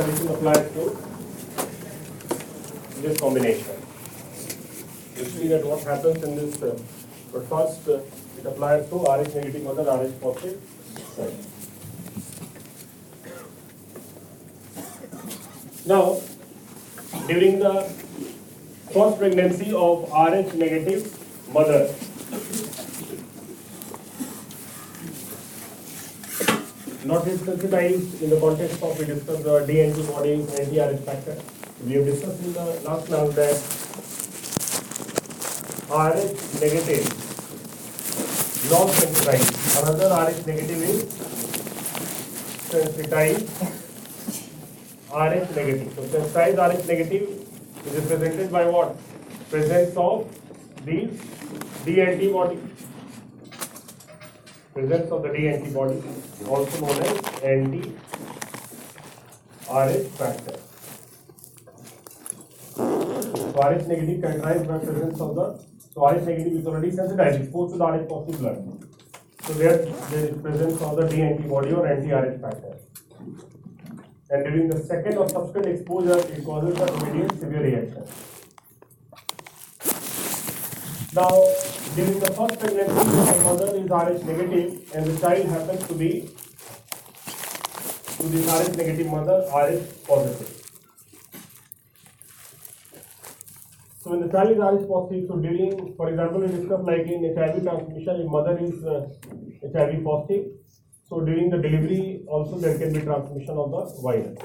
condition applies to this combination. You see that what happens in this, uh, but first uh, it applies to Rh negative mother, Rh positive. Now, during the first pregnancy of Rh negative mother, not yet sensitized in the context of we discussed the D antibodies, anti-Rh factor. We have discussed in the last class that Rh negative, non-sensitized. Another Rh negative is sensitized Rh negative. So sensitized Rh negative is represented by what? Presence of these D antibody. Presence of the D antibody, also known as anti-Rh factor. So Rh negative characterized by presence of the, so Rh negative is already sensitized, exposed to the Rh positive blood. So there, there is presence of the D antibody or anti-Rh factor. And during the second or subsequent exposure, it causes the immediate severe reaction. Now, during the first pregnancy, the mother is Rh negative and the child happens to be to this Rh negative mother, Rh positive. So when the child is Rh positive, so during, for example, we discussed like in HIV transmission, if mother is uh, HIV positive, so during the delivery also there can be transmission of the virus.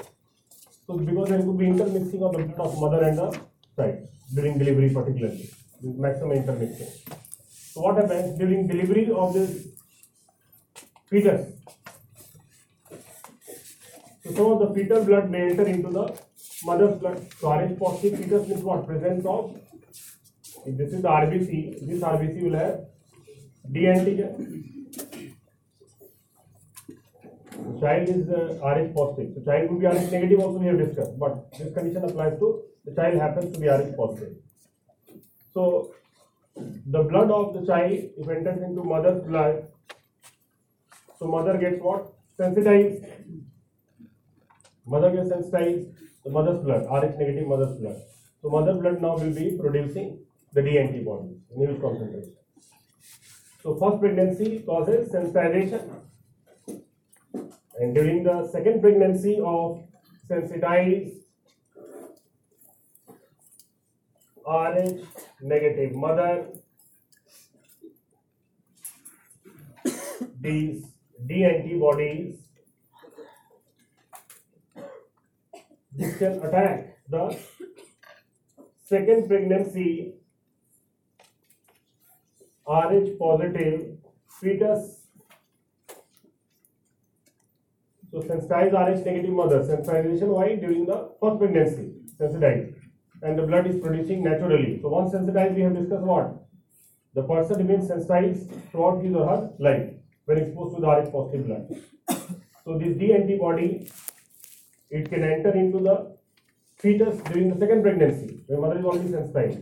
So because there could be intermixing of the blood of mother and the child during delivery particularly, maximum intermixing. So what happens during delivery of the fetus? So some of the fetal blood may enter into the mother's blood. So Rh positive fetus means what? Presence of, this is RBC, this RBC will have D antigen. The child is uh, Rh positive. So child could be Rh negative also we have discussed, but this condition applies to the child happens to be Rh positive. So the blood of the child if enters into mother's blood, so mother gets what? Sensitized. Mother gets sensitized, the mother's blood, Rh negative mother's blood. So mother blood now will be producing the D antibodies in concentration. So first pregnancy causes sensitization. And during the second pregnancy of sensitized Rh negative mother, these D antibodies this can attack the second pregnancy Rh positive fetus so sensitized Rh negative mother, sensitization why? During the first pregnancy, sensitized. And the blood is producing naturally. So once sensitized, we have discussed what? The person remains sensitized throughout his or her life when exposed to the Rh positive blood. So this D antibody, it can enter into the fetus during the second pregnancy, when mother is already sensitized.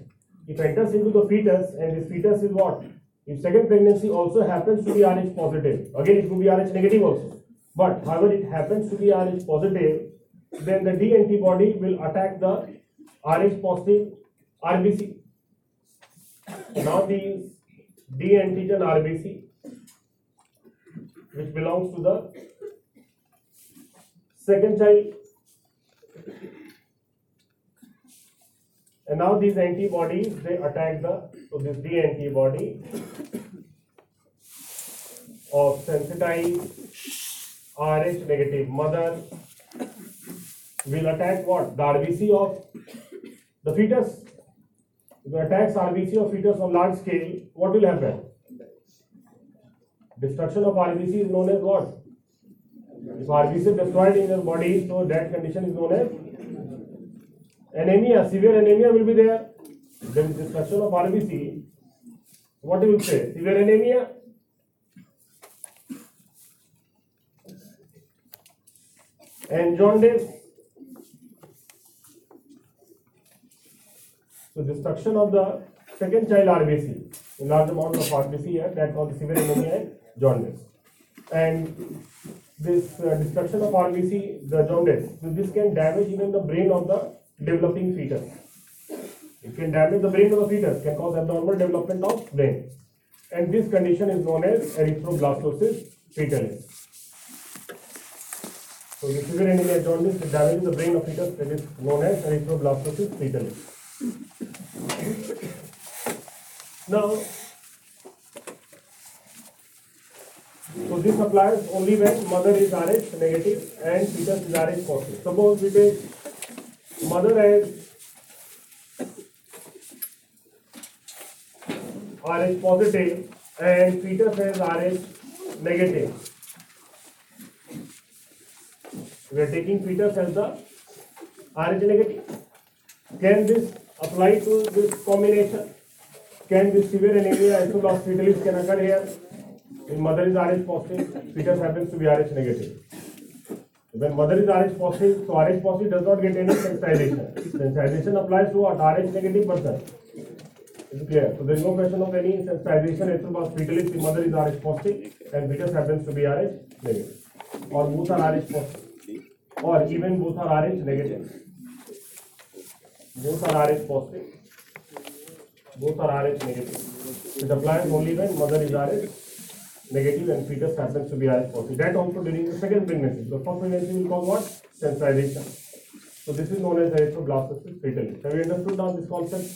It enters into the fetus and this fetus is what? If second pregnancy also happens to be Rh positive, again it could be Rh negative also. But however it happens to be Rh positive, then the D antibody will attack the Rh positive RBC. Now these D antigen RBC, which belongs to the second child. And now these antibodies, they attack the, so this D antibody of sensitized Rh negative mother will attack what? The RBC of fetus. If it attacks RBC of fetus on large scale, what will happen? Destruction of RBC is known as what? If RBC is destroyed in your body, so that condition is known as anemia. Severe anemia will be there. Is destruction of RBC. What do you say? Severe anemia. And jaundice. So destruction of the second child RBC, in large amount of RBC here, that causes severe anemia and jaundice. And this uh, destruction of RBC, the jaundice, so this can damage even the brain of the developing fetus. It can damage the brain of the fetus, can cause abnormal development of brain. And this condition is known as erythroblastosis fetalis. So the severe anemia jaundice that damages the brain of fetus that is known as erythroblastosis fetalis. Now, so this applies only when mother is Rh negative and fetus is Rh positive. Suppose we take mother as Rh positive and fetus as Rh negative. We are taking fetus as the Rh negative. Can this apply to this combination? Can this severe anemia isolos fetalis can occur here? If mother is Rh positive, fetus happens to be Rh negative. When mother is Rh positive, so Rh positive does not get any sensitization. Sensitization applies to what? Rh negative person. Is it clear? So there is no question of any sensitization isolos fetalis if mother is Rh positive and fetus happens to be Rh negative. Or both are Rh positive. Or even both are Rh negative. Both are Rh positive. Both are Rh negative. It applies only when mother is Rh negative and fetus happens to be Rh positive. That also during the second pregnancy. The first pregnancy will cause what? Sensitization. So this is known as erythroblastosis fetalis. Have you understood now this concept?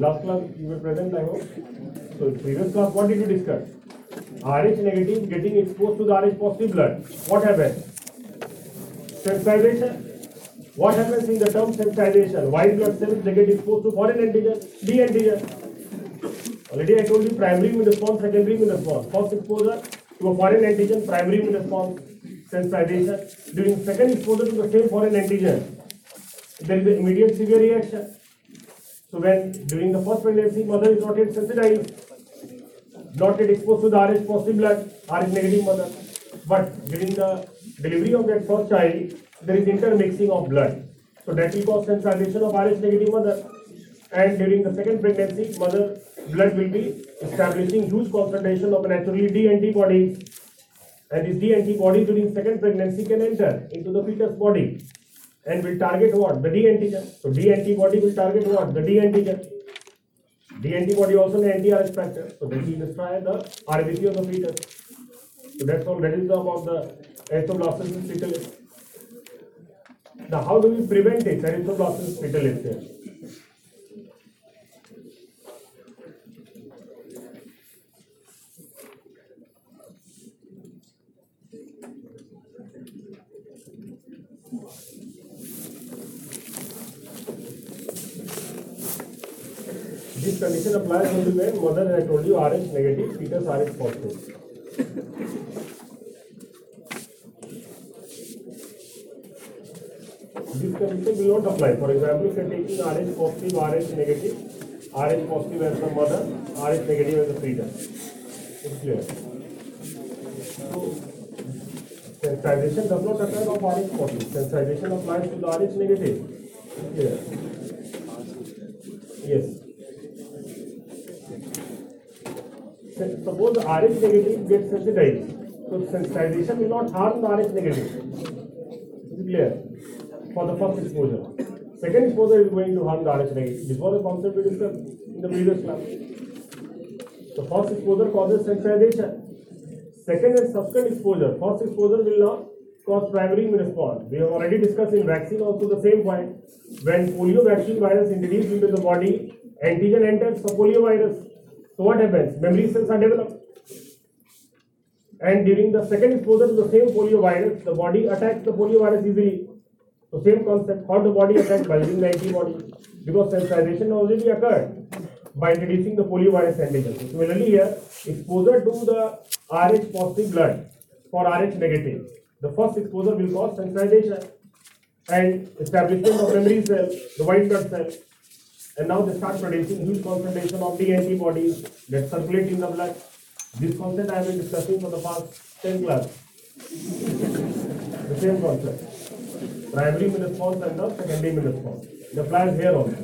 Last class you were present, I hope. So previous class, what did you discuss? Rh negative getting exposed to the Rh positive blood. What happens? Sensitization. What happens in the term sensitization? White blood cells they get exposed to foreign antigen, D antigen. Already I told you primary immune response, secondary immune response. First exposure to a foreign antigen, primary immune response, sensitization. During second exposure to the same foreign antigen, there is an immediate severe reaction. So when during the first pregnancy, mother is not yet sensitized, not yet exposed to the Rh positive blood, Rh negative mother. But during the delivery of that first child, there is intermixing of blood. So that will cause sensitization of Rh negative mother. And during the second pregnancy, mother blood will be establishing huge concentration of naturally D antibodies. And this D antibody during second pregnancy can enter into the fetus body and will target what? The D antigen. So D antibody will target what? The D antigen. D antibody also an anti-RH factor. So that will destroy the RBC of the fetus. So that's all. That is about the erythroblastosis fetalis. Now, how do we prevent it? Erythroblastosis fetalis here. This condition applies only when mother, I told you, Rh negative, fetus Rh positive. This will not apply. For example, if you are taking Rh positive, Rh negative, Rh positive as the mother, Rh negative as the fetus. It's clear. So, sensitization does not occur of Rh positive. Sensitization applies to the Rh negative. It's clear. Yes. Suppose the Rh negative gets sensitized, so sensitization will not harm the Rh negative. Is it clear? For the first exposure. Second exposure is going to harm the Rh negative. This was a concept we discussed in the previous class. The first exposure causes sensitization. Second and subsequent exposure, first exposure will not cause primary immune response. We have already discussed in vaccine also the same point. When polio vaccine virus introduced into the body, antigen enters the polio virus. So what happens? Memory cells are developed. And during the second exposure to the same polio virus, the body attacks the polio virus easily. So same concept, how the body attacks by using the antibody. Because sensitization already occurred by introducing the polio virus antigen. So similarly here, exposure to the Rh positive blood for Rh negative. The first exposure will cause sensitization and establishment of memory cell, the white blood cell. And now they start producing huge concentration of the antibodies that circulate in the blood. This concept I have been discussing for the past 10 class. The same concept. Primary response and the secondary response. It applies here also.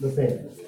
The same.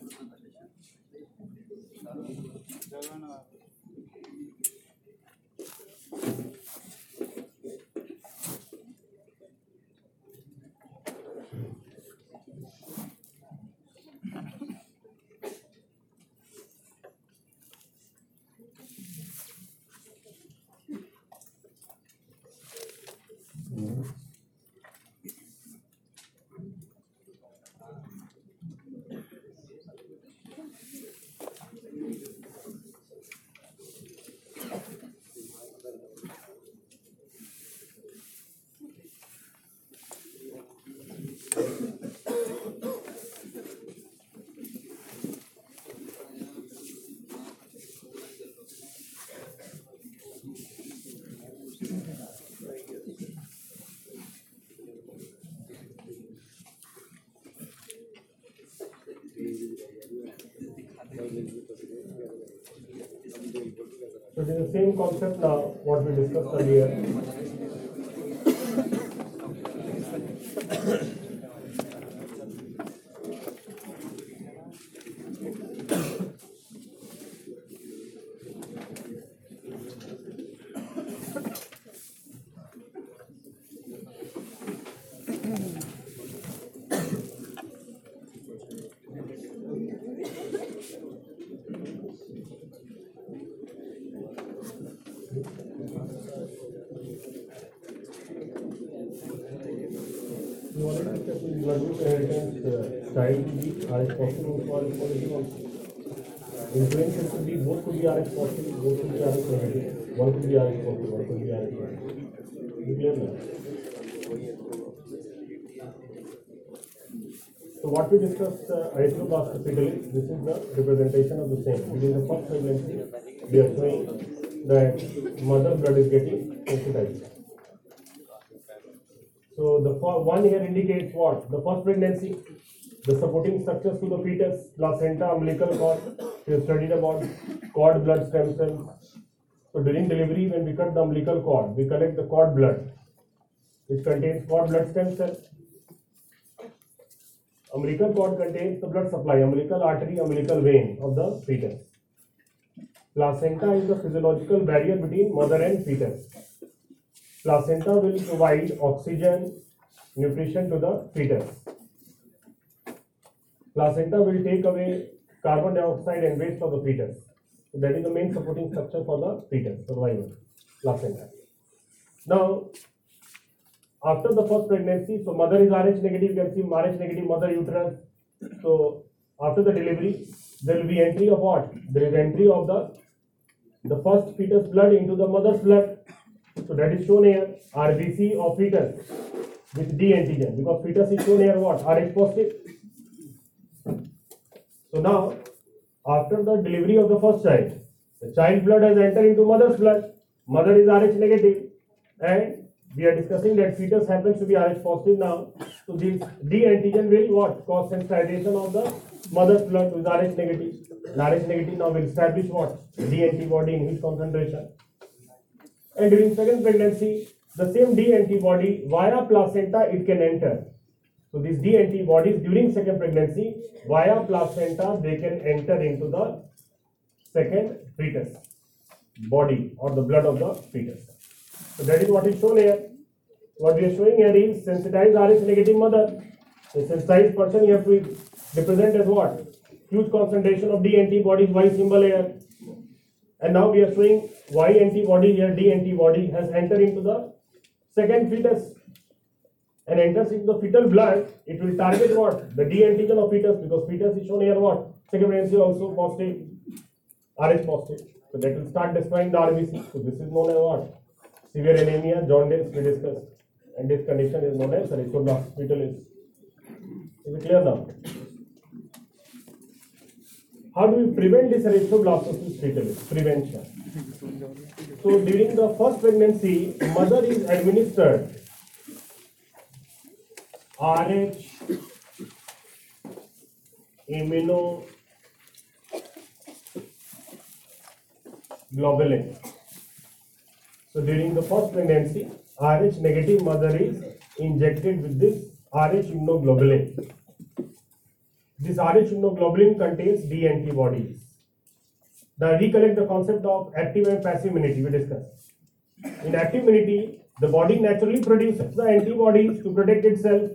Gracias. So it is the same concept now what we discussed earlier. Uh? So what we discussed uh, erythroblastically, this is the representation of the same. Within the first pregnancy, we are showing that mother blood is getting sensitized. So the one here indicates what? The first pregnancy, the supporting structures to the fetus, placenta, umbilical cord. We have studied about cord blood stem cells. So during delivery, when we cut the umbilical cord, we collect the cord blood, which contains cord blood stem cells. Umbilical cord contains the blood supply, umbilical artery, umbilical vein of the fetus. Placenta is the physiological barrier between mother and fetus. Placenta will provide oxygen, nutrition to the fetus. Placenta will take away carbon dioxide and waste of the fetus. So that is the main supporting structure for the fetus survival. Placenta. Now, after the first pregnancy, so mother is Rh negative, you can see Rh negative mother uterus. So after the delivery, there will be entry of what? There is entry of the the first fetus blood into the mother's blood. So that is shown here, RBC of fetus with D antigen because fetus is shown here what? Rh positive. So now, after the delivery of the first child, the child blood has entered into mother's blood. Mother is Rh negative, and we are discussing that fetus happens to be Rh positive now. So this D antigen will what? Cause sensitization of the mother's blood with Rh negative. And Rh negative now will establish what? D antibody in which concentration. And during second pregnancy, the same D antibody via placenta it can enter. So these D antibodies during second pregnancy via placenta they can enter into the second fetus body or the blood of the fetus. So that is what is shown here. What we are showing here is sensitized Rh negative mother. The sensitized person you have to represent as what? Huge concentration of D antibodies, Y symbol here. And now we are showing Y antibody here, D antibody has entered into the second fetus and enters into the fetal blood, it will target what? The D antigen of fetus because fetus is shown here what? Second also positive, Rh positive. So that will start destroying the RBC. So this is known as what? Severe anemia, jaundice we discussed. And this condition is known as erythroblastosis fetalis. Is it clear now? How do we prevent this erythroblastosis fetalis? Prevention. So during the first pregnancy, mother is administered RH immunoglobulin. So during the first pregnancy, RH negative mother is injected with this RH immunoglobulin. This RH immunoglobulin contains D antibodies. Now recollect the concept of active and passive immunity we discussed. In active immunity, the body naturally produces the antibodies to protect itself.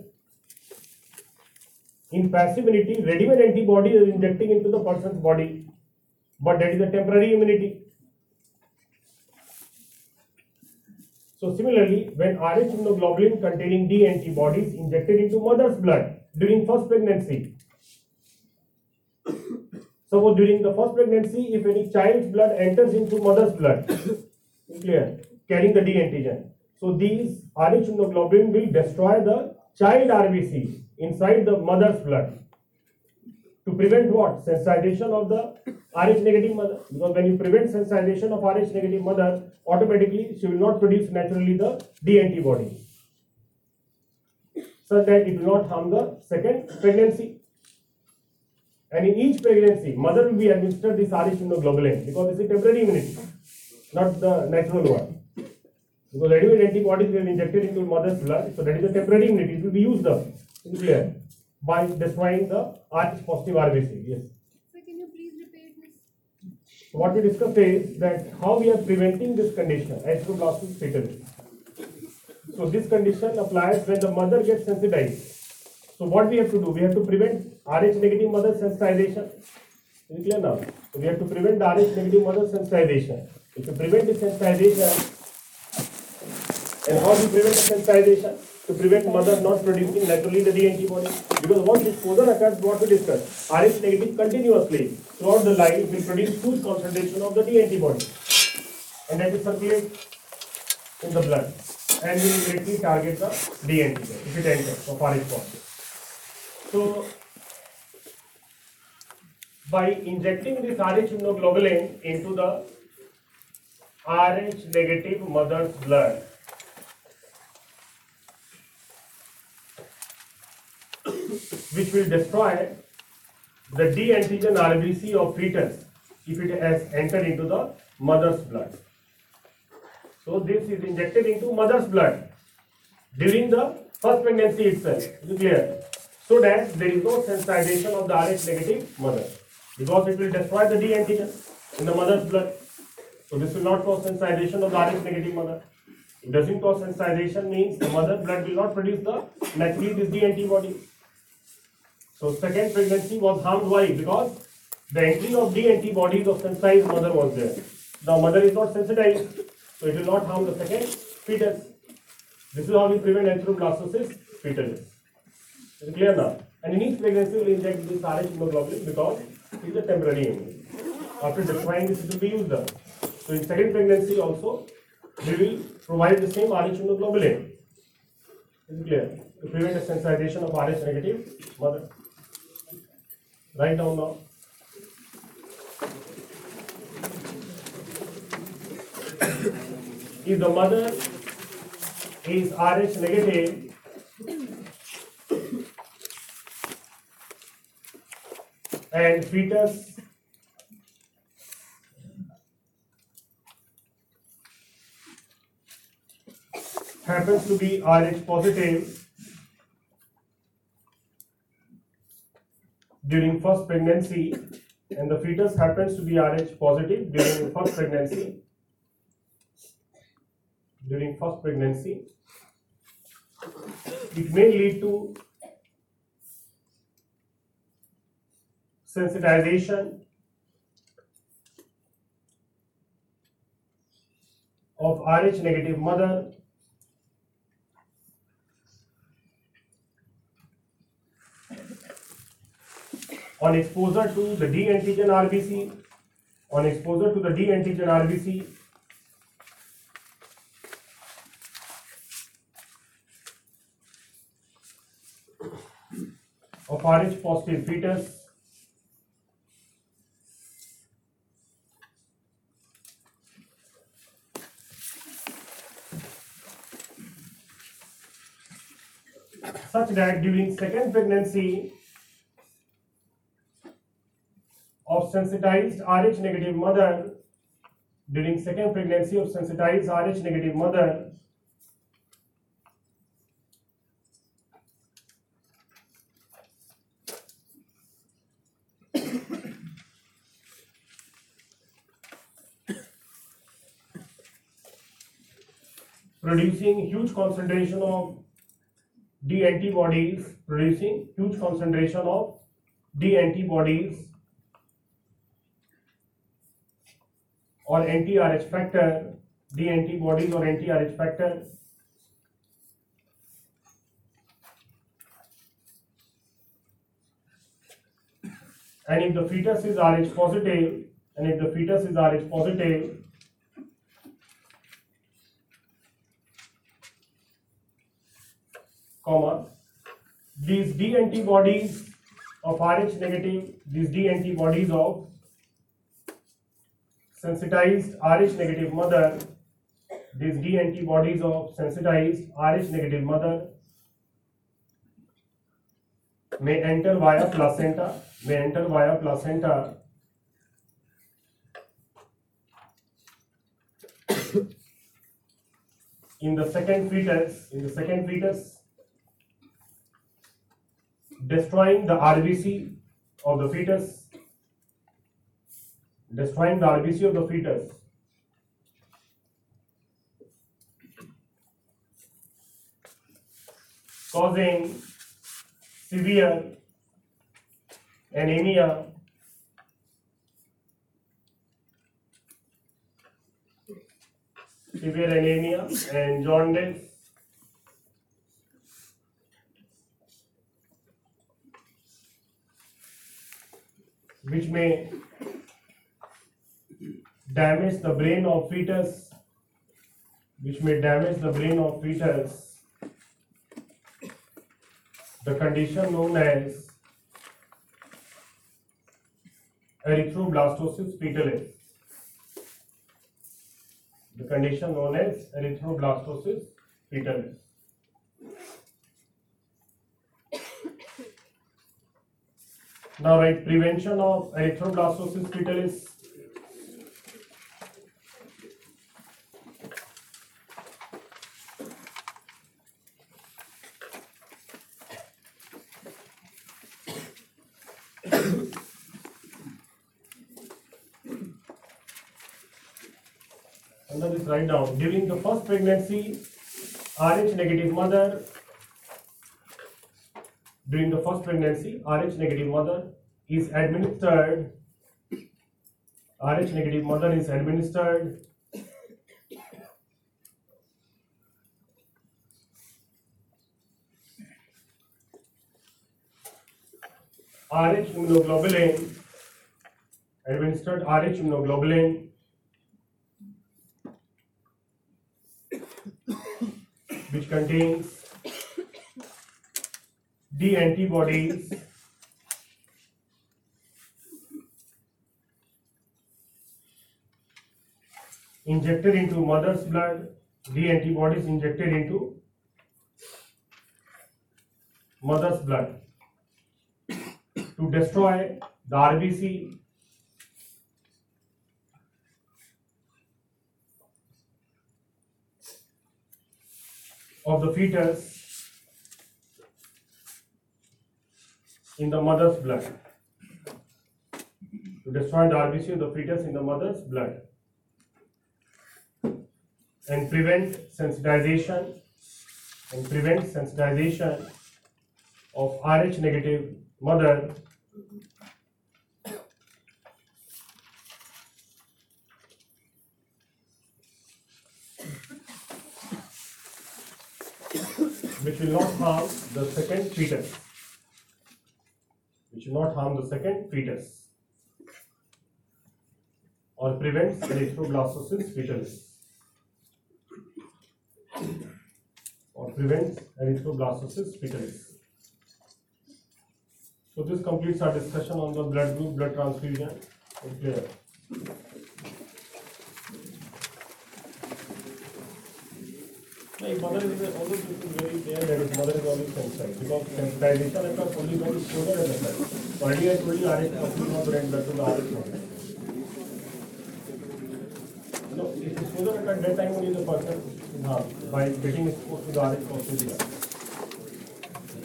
In passive immunity, ready-made antibody is injecting into the person's body, but that is a temporary immunity. So similarly, when Rh immunoglobulin containing D antibodies injected into mother's blood during first pregnancy. Suppose during the first pregnancy, if any child's blood enters into mother's blood, clear, carrying the D antigen. So these Rh immunoglobulin will destroy the child RBC inside the mother's blood to prevent what? Sensitization of the Rh negative mother. Because when you prevent sensitization of Rh negative mother, automatically she will not produce naturally the D antibody. Such that it will not harm the second pregnancy. And in each pregnancy, mother will be administered this Rh immunoglobulin because it's a temporary immunity, not the natural one. Because ready-made antibodies will be injected into mother's blood, so that is a temporary immunity. It will be used up, in clear, by destroying the Rh positive RBC. Yes. Sir, can you please repeat this? What we discussed is that how we are preventing this condition, erythroblastosis fetalis. So this condition applies when the mother gets sensitized. So what we have to do? We have to prevent Rh negative mother sensitization. Is it clear now? So we have to prevent the Rh negative mother sensitization. If you prevent the sensitization, and how do you prevent the sensitization? to prevent mother not producing naturally the antibody. Because once exposure occurs, what we discussed, Rh negative continuously throughout the life will produce huge concentration of the D antibody. And that will circulate in the blood and will directly target the D antigen if it enters of Rh positive. So, by injecting this Rh immunoglobulin into the Rh negative mother's blood, which will destroy the D antigen RBC of fetus if it has entered into the mother's blood. So this is injected into mother's blood during the first pregnancy itself. Is clear? So that there is no sensitization of the Rh negative mother because it will destroy the D antigen in the mother's blood. So this will not cause sensitization of the Rh negative mother. It doesn't cause sensitization means the mother blood will not produce the naturally this D antibody. So second pregnancy was harmed why? Because the entry of D antibodies of sensitized mother was there. The mother is not sensitized, so it will not harm the second fetus. This is how we prevent erythroblastosis fetalis. Is it clear now? And in each pregnancy we will inject this Rh immunoglobulin because is a temporary immunity. After destroying this, it will be used up. So in second pregnancy also, we will provide the same Rh immunoglobulin. Is it clear? To prevent the sensitization of Rh negative mother. Write down now. If the mother is Rh negative, and fetus. Happens to be Rh positive during first pregnancy and the fetus happens to be Rh positive during first pregnancy. During first pregnancy. It may lead to sensitization of Rh negative mother on exposure to the D antigen RBC, on exposure to the D antigen RBC, of Rh positive fetus, such that during second pregnancy of sensitized Rh negative mother during second pregnancy of sensitized Rh negative mother producing huge concentration of D antibodies producing huge concentration of D antibodies or anti-RH factor, D antibodies or anti-RH factor. And if the fetus is Rh positive, and if the fetus is Rh positive, comma, these D antibodies of Rh negative, these D antibodies of sensitized Rh negative mother, these D antibodies of sensitized Rh negative mother may enter via placenta, may enter via placenta in the second fetus, in the second fetus, destroying the RBC of the fetus, destroying the RBC of the fetus. Causing severe anemia. Severe anemia and jaundice which may damage the brain of fetus, which may damage the brain of fetus. The condition known as erythroblastosis fetalis. The condition known as erythroblastosis fetalis. Now write prevention of erythroblastosis fetalis. Under this write down during the first pregnancy, Rh negative mother during the first pregnancy, Rh negative mother is administered. Rh negative mother is administered. Rh immunoglobulin administered Rh immunoglobulin which contains D antibodies injected into mother's blood, D antibodies injected into mother's blood to destroy the RBC of the fetus in the mother's blood. To destroy the RBC of the fetus in the mother's blood. And prevent sensitization and prevent sensitization of Rh negative mother which will not harm the second fetus. Which will not harm the second fetus. Or prevents erythroblastosis fetalis. Or prevents erythroblastosis fetalis. So this completes our discussion on the blood group, blood transfusion. Okay, Clear. No, mother is always very there, that is mother is always sensitized, because sensitization occurs only when the sugar is affected. Earlier I told you RH positive not bring blood to the RH negative. No, if the sugar occurred that time only the person is harmed by getting exposed to the RH positive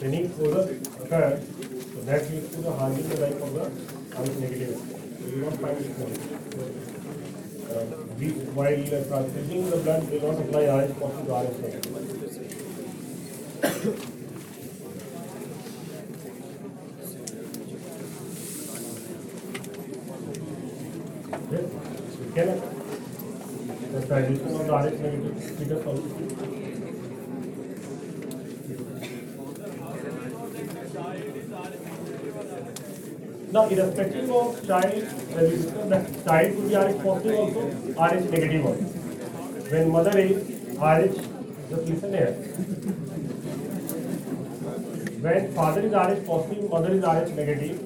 any exposure occurs, so that leads to the harming the life of the RH negative. So you don't find it. Uh, we, while transfusing the blood, they don't apply RH positive RH negative. Yes, you the transition of the RH negative Now, irrespective of child, we that child could be RH positive also, RH negative also. When mother is RH, just listen here. When father is RH positive, mother is RH negative,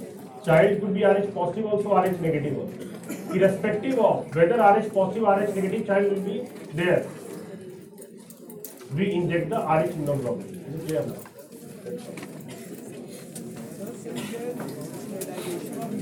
child could be RH positive also, RH negative also. Irrespective of whether RH positive, RH negative child will be there. We inject the RH immunoglobulin. Is it clear now?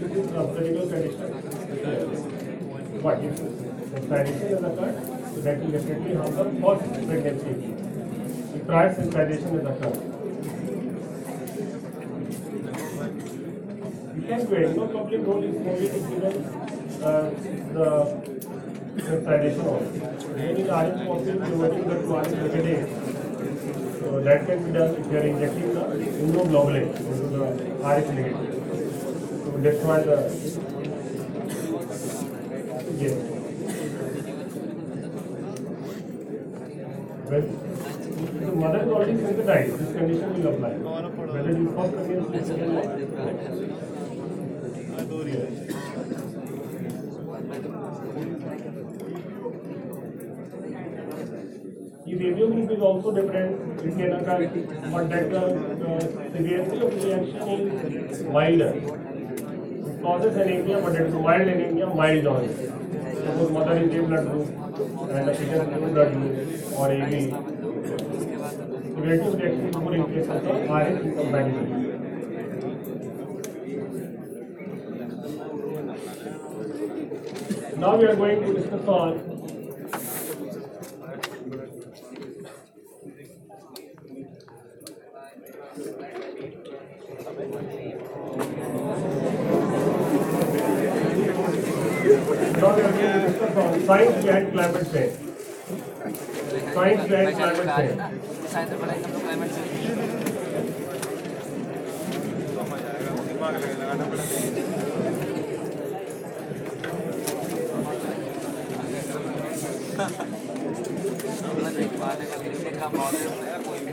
Yes. This is a critical condition. Yes. But if sensitization has occurred, so that will definitely harm the first pregnancy. If prior sensitization has occurred. end to end. No complete role is only to given uh, the sensitization also. When in RH positive, converting the to RH negative. So that can be done if you are injecting the immunoglobulin into the RH negative. If the mother is already sensitized, this condition will apply. Whether it is first against second line. If avium group is also different, it can occur, but that the uh, severity of reaction is milder. Causes anemia, but it's mild anemia, mild only. Suppose mother is A blood group and the patient O blood group or AB. So Severity of reaction is more in case of the RS incompatibility. Now we are going to discuss on science and climate से science and climate से कोई भी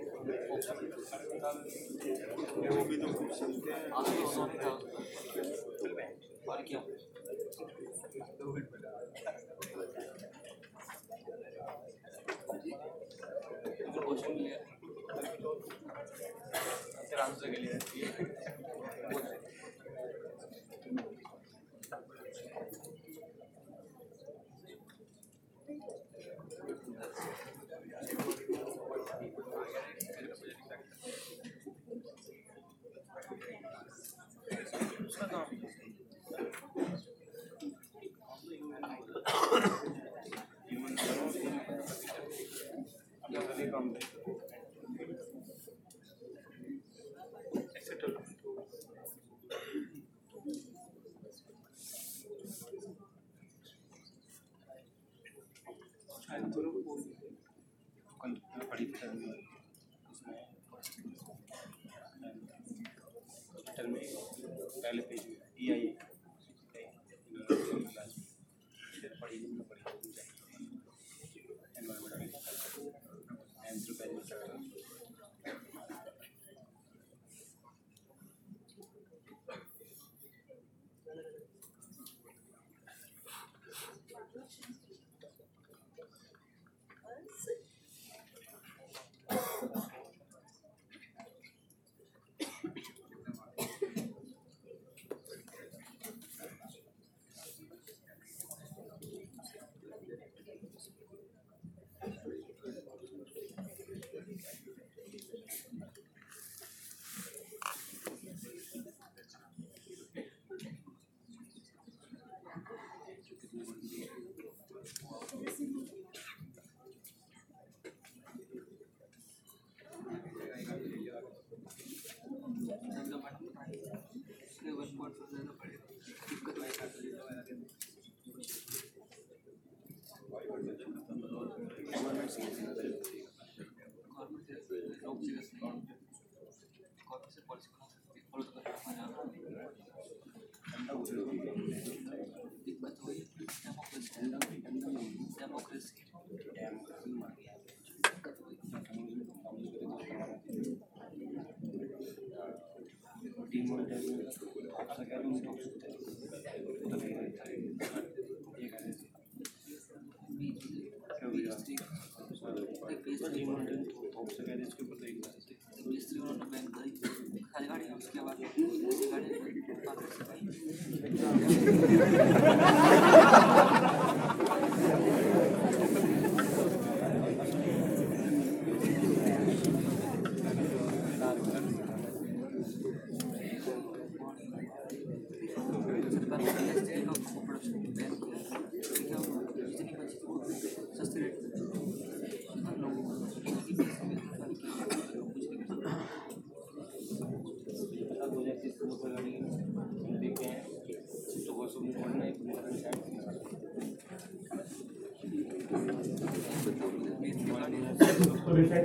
वो भी तो खूब सकते हैं और क्या क्वेश्चन क्लियर आंसर के लिए पहले page E I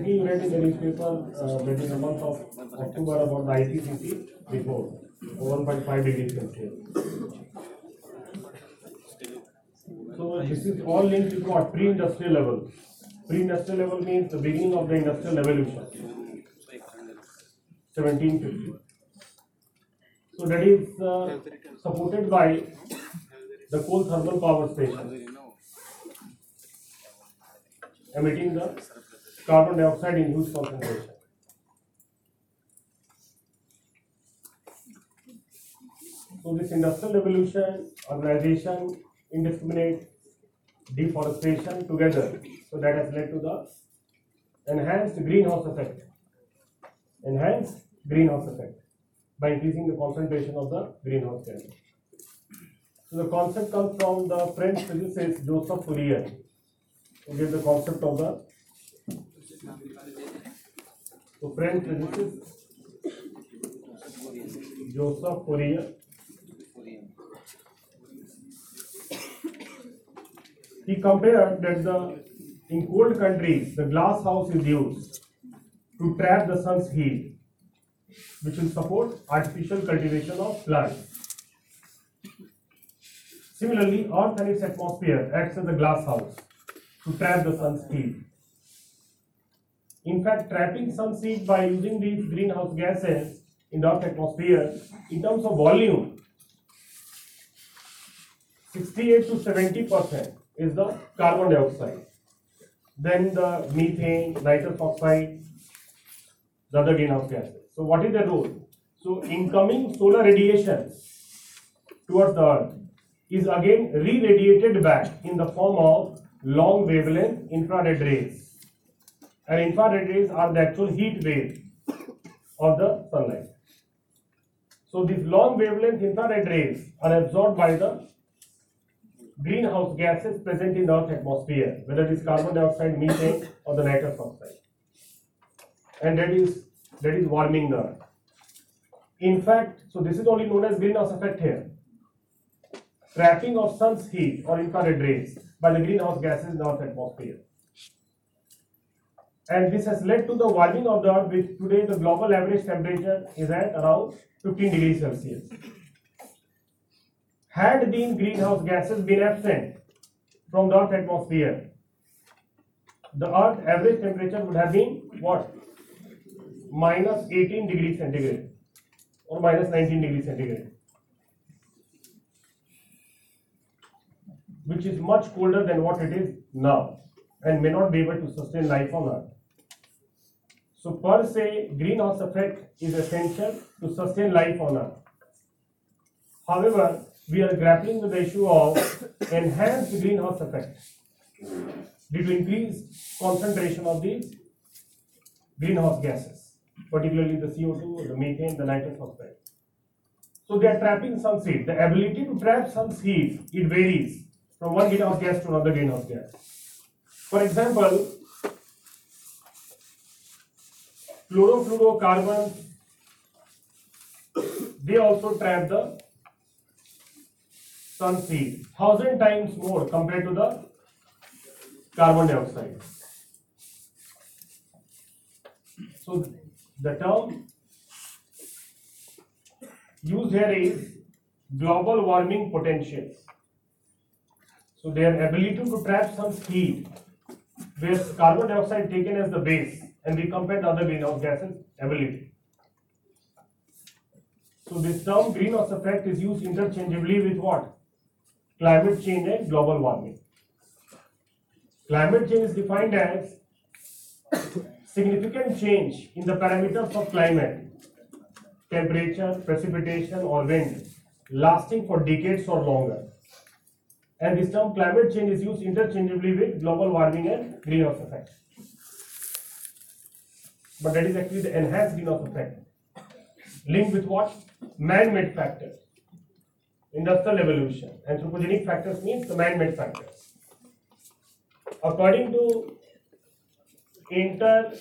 recently read in the newspaper, uh, in the month of October about the IPCC report, one point five degrees Celsius. So this is all linked to what? Pre-industrial level. Pre-industrial level means the beginning of the industrial revolution, seventeen fifty. So that is uh, supported by the coal thermal power station emitting the carbon dioxide in huge concentration. So this industrial revolution, urbanization, indiscriminate deforestation together, so that has led to the enhanced greenhouse effect. Enhanced greenhouse effect by increasing the concentration of the greenhouse gas. So the concept comes from the French physicist Joseph Fourier, who gave the concept of the so French physicist Joseph Fourier. He compared that the in cold countries the glass house is used to trap the sun's heat, which will support artificial cultivation of plants. Similarly, Earth and its atmosphere acts as a glass house to trap the sun's heat. In fact, trapping some heat by using these greenhouse gases in the Earth's atmosphere, in terms of volume, 68 to 70 percent is the carbon dioxide. Then the methane, nitrous oxide, the other greenhouse gases. So, what is the role? So, incoming solar radiation towards the Earth is again re-radiated back in the form of long wavelength infrared rays. And infrared rays are the actual heat wave of the sunlight. So these long wavelength infrared rays are absorbed by the greenhouse gases present in Earth's atmosphere, whether it is carbon dioxide, methane, or the nitrous oxide. And that is that is warming the Earth. In fact, so this is only known as greenhouse effect here trapping of sun's heat or infrared rays by the greenhouse gases in Earth's atmosphere. And this has led to the warming of the Earth, which today the global average temperature is at around 15 degrees Celsius. Had these greenhouse gases been absent from the Earth's atmosphere, the Earth average temperature would have been what? Minus 18 degrees centigrade or minus 19 degrees centigrade. which is much colder than what it is now and may not be able to sustain life on earth. So per se, greenhouse effect is essential to sustain life on earth. However, we are grappling with the issue of enhanced greenhouse effect due to increased concentration of these greenhouse gases, particularly the CO2, the methane, the nitrous oxide. So they are trapping heat. The ability to trap sun's heat, it varies from one greenhouse gas to another greenhouse gas. For example, chlorofluorocarbons, they also trap the sun's heat thousand times more compared to the carbon dioxide. So the term used here is global warming potential. So their ability to trap some heat, with carbon dioxide taken as the base, and we compare the other greenhouse gases ability. So this term greenhouse effect is used interchangeably with what? Climate change and global warming. Climate change is defined as significant change in the parameters of climate, temperature, precipitation, or wind, lasting for decades or longer And this term climate change is used interchangeably with global warming and greenhouse effect. But that is actually the enhanced greenhouse effect. Linked with what? Man-made factors. Industrial evolution. Anthropogenic factors means the man-made factors. According to inter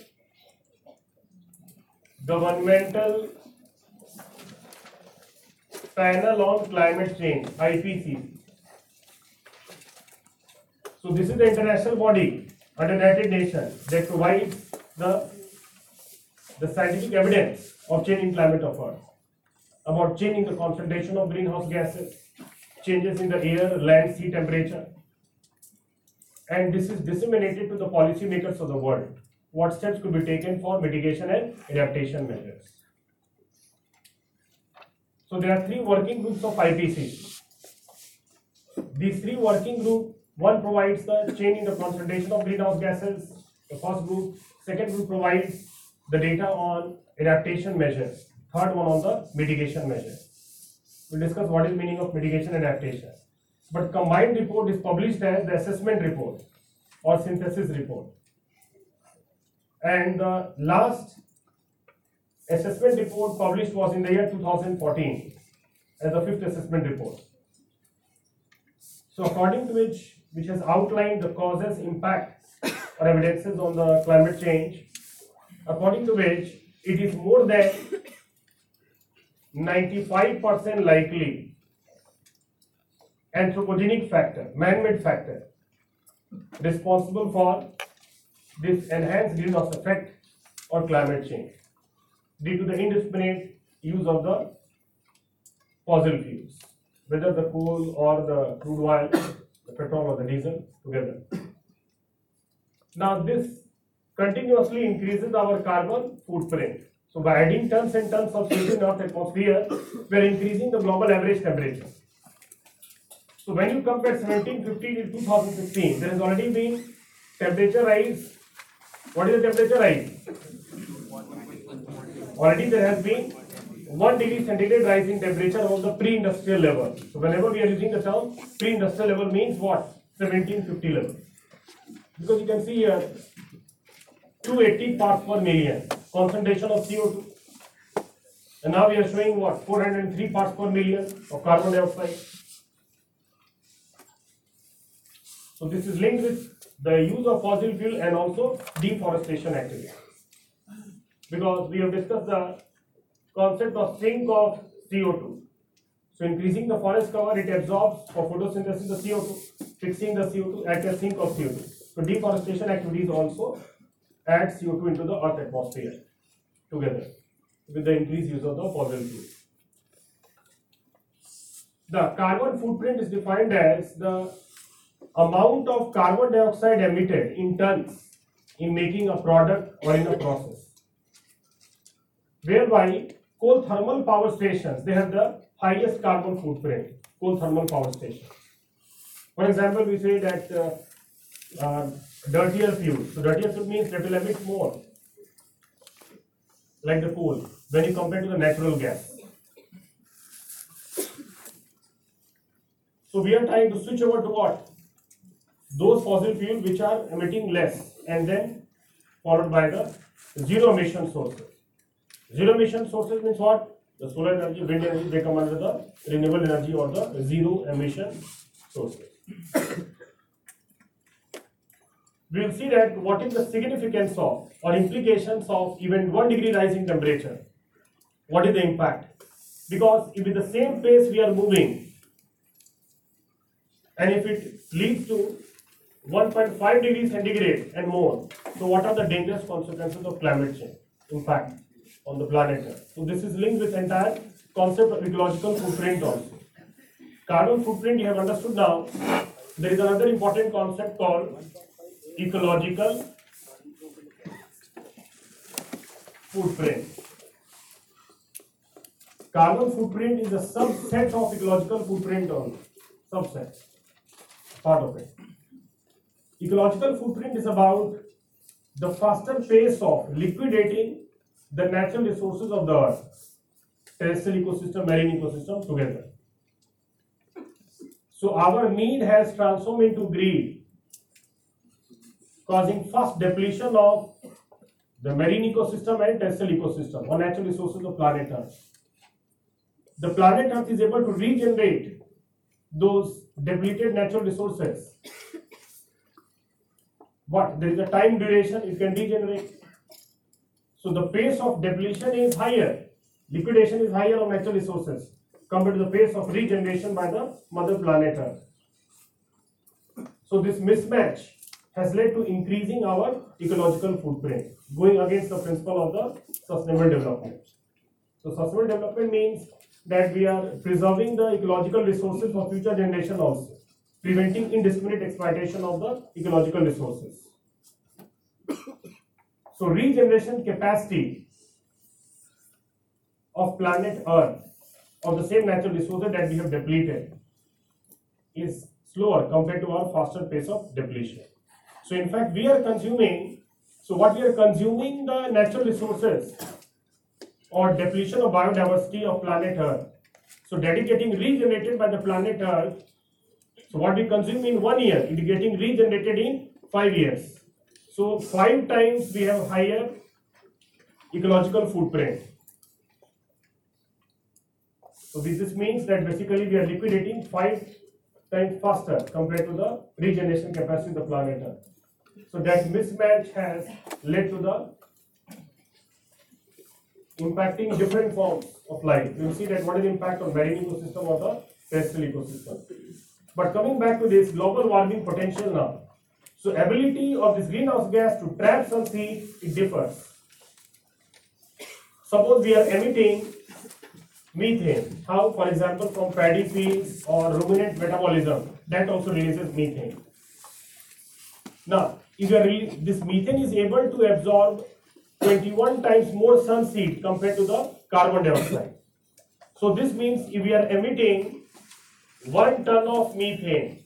governmental panel on climate change IPCC. So this is the international body under United Nations that provides the the scientific evidence of changing climate of Earth, about changing the concentration of greenhouse gases, changes in the air, land, sea temperature, and this is disseminated to the policymakers of the world. What steps could be taken for mitigation and adaptation measures? So there are three working groups of IPCC. These three working groups, one provides the change in the concentration of greenhouse gases, the first group. Second group provides the data on adaptation measures. Third one on the mitigation measures. We'll discuss what is meaning of mitigation and adaptation. But combined report is published as the assessment report or synthesis report. And the last assessment report published was in the year 2014 as the fifth assessment report. So according to which, which has outlined the causes, impacts or evidences on the climate change, according to which it is more than 95% likely anthropogenic factor, man-made factor, responsible for this enhanced greenhouse effect or climate change due to the indiscriminate use of the fossil fuels, whether the coal or the crude oil, the petrol or the diesel together. Now this continuously increases our carbon footprint. So by adding tons and tons of CO2 in Earth atmosphere, we are increasing the global average temperature. So when you compare 1750 to 2016, there has already been temperature rise. What is the temperature rise? Already there has been 1 degree centigrade rise in temperature above the pre-industrial level. So whenever we are using the term pre-industrial level means what? 1750 level. Because you can see here 280 parts per million concentration of CO2. And now we are showing what? 403 parts per million of carbon dioxide. So this is linked with the use of fossil fuel and also deforestation activity. Because we have discussed the concept of sink of CO2. So increasing the forest cover, it absorbs for photosynthesis the CO2, fixing the CO2 at a sink of CO2. So deforestation activities also add CO2 into the earth atmosphere together with the increased use of the fossil fuel. The carbon footprint is defined as the amount of carbon dioxide emitted in tons in making a product or in a process. Whereby coal thermal power stations they have the highest carbon footprint. Coal thermal power stations. For example, we say that uh, uh, dirtier fuel. So dirtier fuel means that will emit more, like the coal, when you compare to the natural gas. So we are trying to switch over to what? Those fossil fuels which are emitting less, and then followed by the zero emission sources. Zero emission sources means what? The solar energy, wind energy, they come under the renewable energy or the zero emission sources. We will see that what is the significance of or implications of even one degree rise in temperature. What is the impact? Because if with the same pace we are moving, and if it leads to 1.5 degrees centigrade and more, so what are the dangerous consequences of climate change impact on the planet Earth? So this is linked with entire concept of ecological footprint also. Carbon footprint you have understood now. There is another important concept called ecological footprint. Carbon footprint is a subset of ecological footprint only. Subset. Part of it. Ecological footprint is about the faster pace of liquidating the natural resources of the earth, terrestrial ecosystem, marine ecosystem together. So our need has transformed into greed, causing fast depletion of the marine ecosystem and terrestrial ecosystem or natural resources of planet Earth. The planet Earth is able to regenerate those depleted natural resources. But there is a time duration it can regenerate. So the pace of depletion is higher, liquidation is higher of natural resources compared to the pace of regeneration by the mother planet Earth. So this mismatch has led to increasing our ecological footprint, going against the principle of the sustainable development. So sustainable development means that we are preserving the ecological resources for future generation also, preventing indiscriminate exploitation of the ecological resources. So regeneration capacity of planet Earth of the same natural resources that we have depleted is slower compared to our faster pace of depletion. So in fact, we are consuming, so what we are consuming the natural resources or depletion of biodiversity of planet Earth. So that is getting regenerated by the planet Earth. So what we consume in one year, it is getting regenerated in five years. So five times we have higher ecological footprint. So this means that basically we are liquidating five times faster compared to the regeneration capacity of the planet Earth. So that mismatch has led to the impacting different forms of life. You see that what is the impact on marine ecosystem or the terrestrial ecosystem. But coming back to this global warming potential now. So ability of this greenhouse gas to trap some heat, it differs. Suppose we are emitting methane. How? For example, from paddy fields or ruminant metabolism, that also releases methane. Now, if you this methane is able to absorb 21 times more sun heat compared to the carbon dioxide. So this means if we are emitting one ton of methane,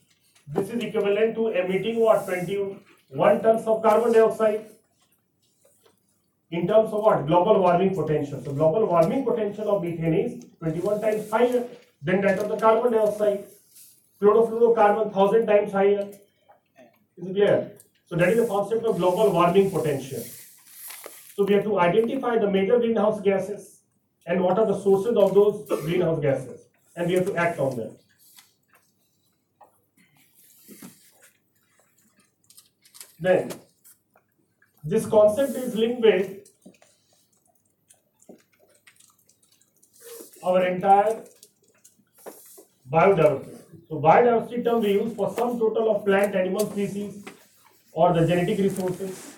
this is equivalent to emitting what 21 tons of carbon dioxide in terms of what global warming potential. So global warming potential of methane is 21 times higher than that of the carbon dioxide. Chlorofluorocarbon thousand times higher. Is it clear? So that is the concept of global warming potential. So we have to identify the major greenhouse gases and what are the sources of those greenhouse gases, and we have to act on them. Then, this concept is linked with our entire biodiversity. So biodiversity term we use for some total of plant animal species or the genetic resources.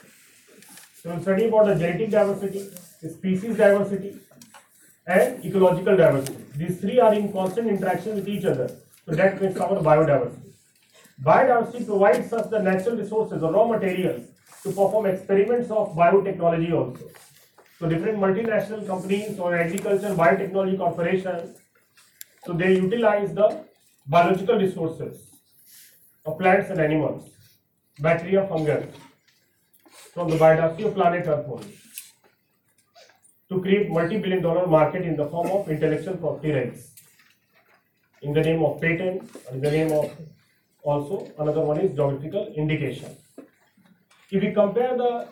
So we'll study about the genetic diversity, species diversity, and ecological diversity. These three are in constant interaction with each other. So that makes our biodiversity. Biodiversity provides us the natural resources, the raw materials, to perform experiments of biotechnology also. So different multinational companies or agriculture biotechnology corporations, so they utilize the biological resources of plants and animals, bacteria, fungus, from the biodiversity of planet Earth only, to create multi-billion dollar market in the form of intellectual property rights, in the name of patent, or in the name of also another one is geographical indication. If we compare the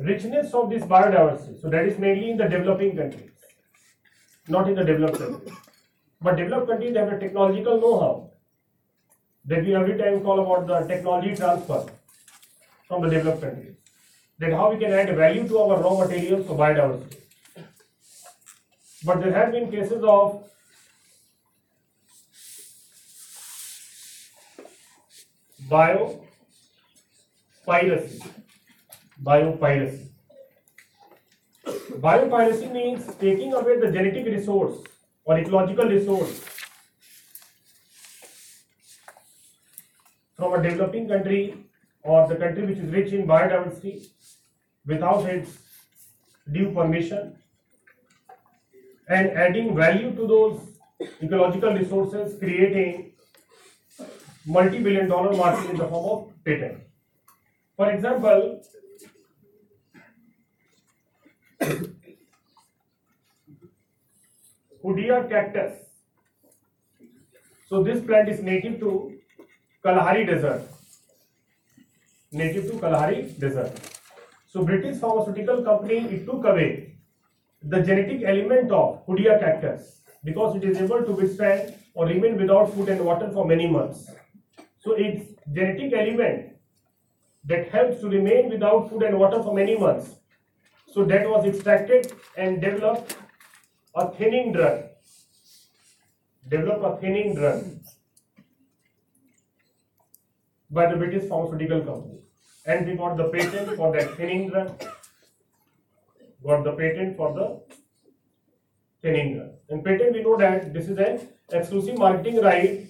richness of this biodiversity, so that is mainly in the developing countries, not in the developed countries. But developed countries have a technological know-how that we every time call about the technology transfer from the developed countries. That how we can add value to our raw materials for biodiversity. But there have been cases of biopiracy. Biopiracy. Biopiracy means taking away the genetic resource or ecological resource from a developing country or the country which is rich in biodiversity without its due permission and adding value to those ecological resources, creating multi-billion dollar market in the form of patent. For example, Hoodia cactus So this plant is native to Kalahari Desert. Native to Kalahari Desert. So British pharmaceutical company it took away the genetic element of Hoodia cactus because it is able to withstand or remain without food and water for many months. So its genetic element that helps to remain without food and water for many months. So that was extracted and developed a thinning drug. Develop a thinning drug by the British pharmaceutical company. And they got the patent for that thinning drug. Got the patent for the thinning drug. In patent, we know that this is an exclusive marketing right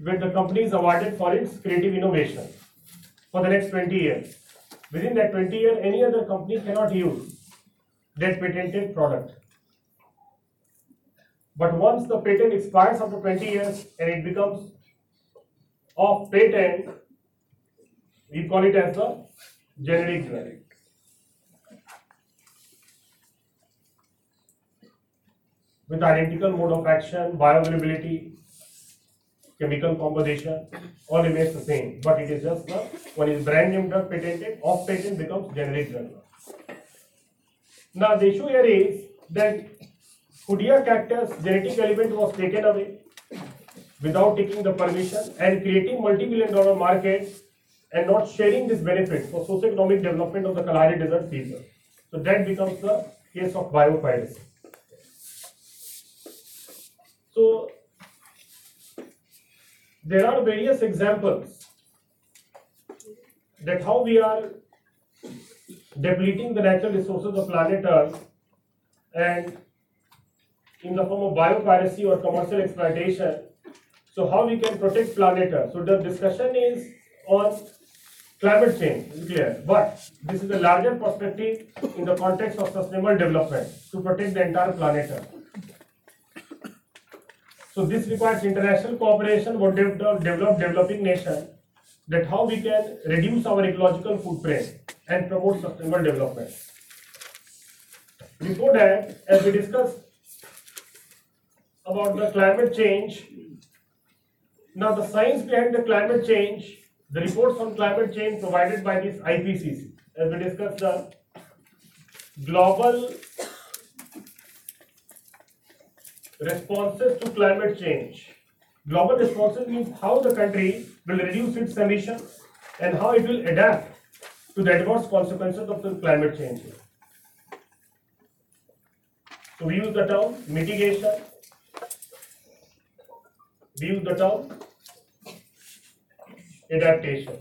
where the company is awarded for its creative innovation for the next 20 years. Within that 20 year, any other company cannot use that patented product. But once the patent expires after 20 years and it becomes off patent, we call it as the generic drug. With identical mode of action, bioavailability, chemical composition, all remains the same, but it is just the one is brand name drug patented, off patent becomes generic drug. Now the issue here is that Hoodia cactus genetic element was taken away without taking the permission and creating multi-million dollar market and not sharing this benefit for socio-economic development of the Kalahari Desert people. So that becomes the case of biopiracy. So there are various examples that how we are depleting the natural resources of planet Earth and in the form of biopiracy or commercial exploitation. So how we can protect planet Earth? So the discussion is on climate change, is clear. But this is a larger perspective in the context of sustainable development to protect the entire planet Earth. So this requires international cooperation with developed developing nations that how we can reduce our ecological footprint and promote sustainable development. Before that, as we discussed about the climate change, now the science behind the climate change, the reports on climate change provided by this IPCC, as we discussed the global responses to climate change. Global responses means how the country will reduce its emissions and how it will adapt to the adverse consequences of the climate change. So we use the term mitigation. We use the term adaptation.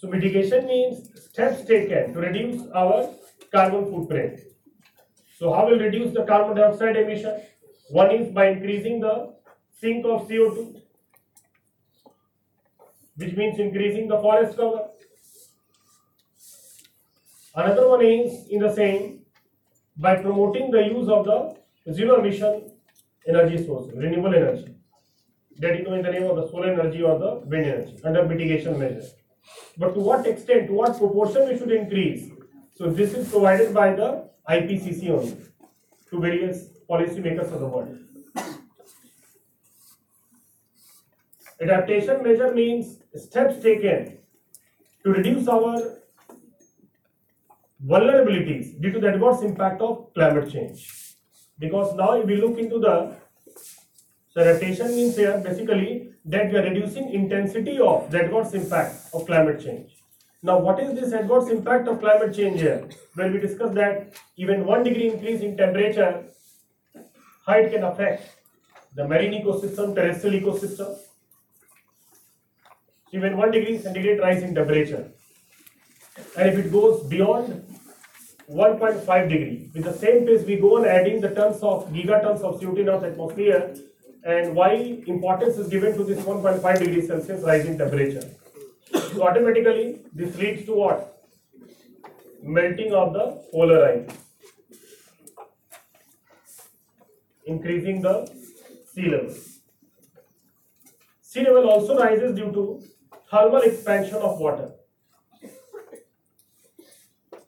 So mitigation means steps taken to reduce our carbon footprint. So how will reduce the carbon dioxide emission? One is by increasing the sink of CO2, which means increasing the forest cover. Another one is in the same by promoting the use of the zero emission energy sources, renewable energy. That you know in the name of the solar energy or the wind energy under mitigation measure. But to what extent, to what proportion we should increase? So this is provided by the IPCC only to various policymakers of the world. Adaptation measure means steps taken to reduce our vulnerabilities due to the adverse impact of climate change. Because now if we look into the so adaptation means here basically that we are reducing intensity of the adverse impact of climate change. Now what is this adverse impact of climate change here? When we discuss that even one degree increase in temperature, it can affect the marine ecosystem, terrestrial ecosystem. Even one degree centigrade rise in temperature. And if it goes beyond 1.5 degree, with the same pace we go on adding the tons of gigatons of CO2 in Earth's atmosphere, and why importance is given to this 1.5 degree Celsius rise in temperature. So automatically this leads to what? Melting of the polar ice, increasing the sea level. Sea level also rises due to thermal expansion of water.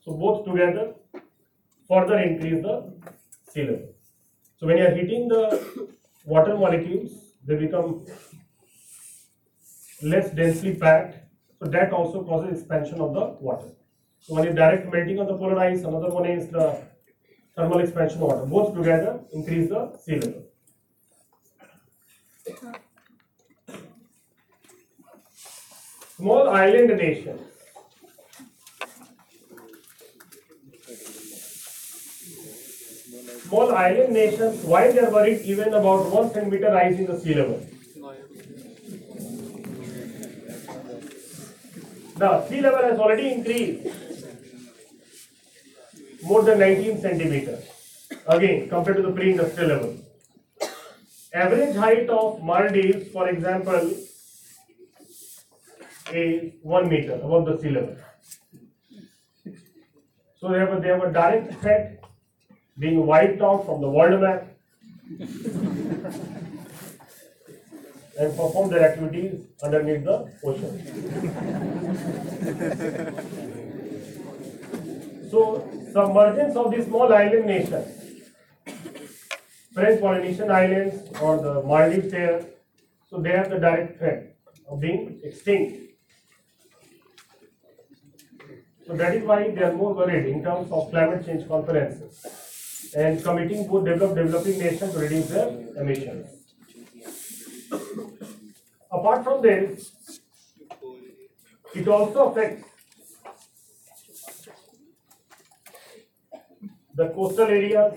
So both together further increase the sea level. So when you are heating the water molecules, they become less densely packed, so that also causes expansion of the water. So one is direct melting of the polar ice, another one is the thermal expansion of water. Both together increase the sea level. Small island nations. Small island nations, why they are worried even about one centimeter rise in the sea level? The sea level has already increased more than 19 centimeters. Again, compared to the pre-industrial level. Average height of Maldives, for example, is one meter above the sea level. So they have a, they have a direct threat being wiped out from the world map and perform their activities underneath the ocean. So submergence of the small island nations, French Polynesian Islands or the Maldives there, so they have the direct threat of being extinct. So that is why they are more worried in terms of climate change conferences and committing to develop developing nations to reduce their emissions. Apart from this, it also affects the coastal areas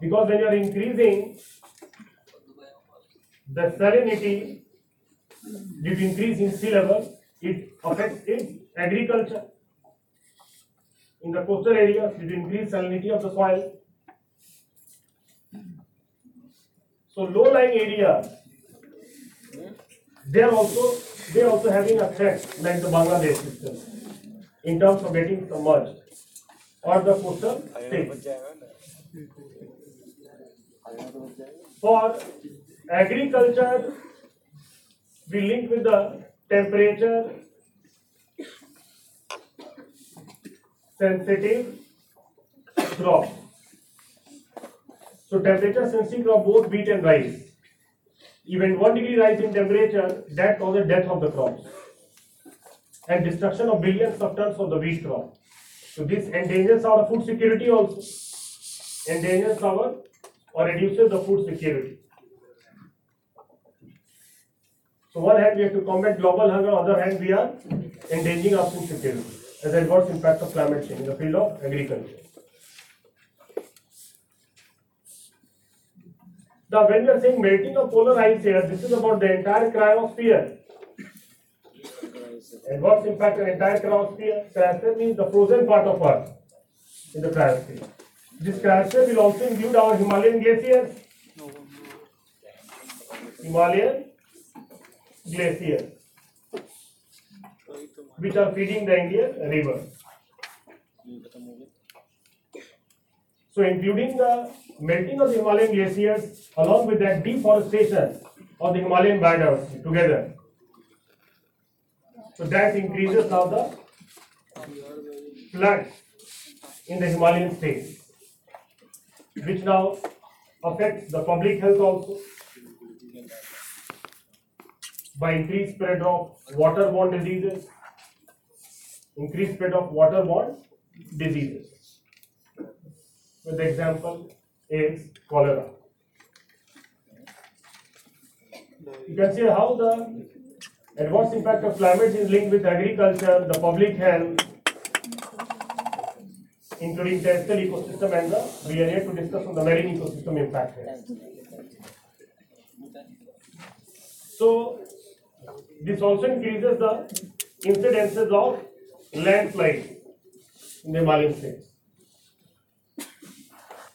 because when you are increasing the salinity due to increase in sea level, it affects in agriculture. In the coastal areas, due to increased salinity of the soil. So low-lying areas, they are also they are also having a threat like the Bangladesh system in terms of getting submerged or the coastal states. For agriculture, we link with the temperature sensitive crop. So temperature sensitive crop both wheat and rice. Even one degree rise in temperature that causes death of the crops and destruction of billions of tons of the wheat crop. So this endangers our food security also. Endangers our or reduces the food security. So one hand we have to combat global hunger, other hand we are endangering our food security as adverse impact of climate change in the field of agriculture. Now when we are saying melting of polar ice here, this is about the entire cryosphere. Adverse impact on entire cryosphere. Cryosphere means the frozen part of Earth in the cryosphere. This cryosphere will also include our Himalayan glaciers. Himalayan glaciers, which are feeding the Indian river. So including the melting of the Himalayan glaciers along with that deforestation of the Himalayan biodiversity together. So that increases now the floods in the Himalayan states, which now affects the public health also by increased spread of waterborne diseases, increased spread of waterborne diseases. So the example is cholera. You can see how the adverse impact of climate is linked with agriculture, the public health, including terrestrial ecosystem and the, we are here to discuss on the marine ecosystem impact. So, this also increases the incidences of landslide in the Himalayan states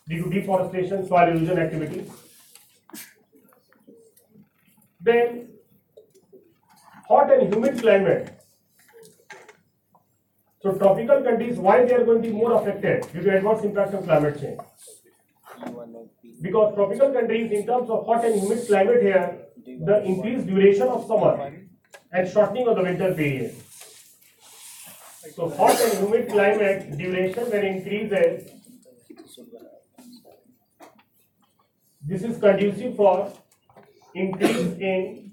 due to deforestation, soil erosion activity. Then, hot and humid climate. So, tropical countries, why they are going to be more affected due to adverse impact of climate change? Because tropical countries, in terms of hot and humid climate here, the increased duration of summer and shortening of the winter period. So hot and humid climate duration when increases. This is conducive for increase in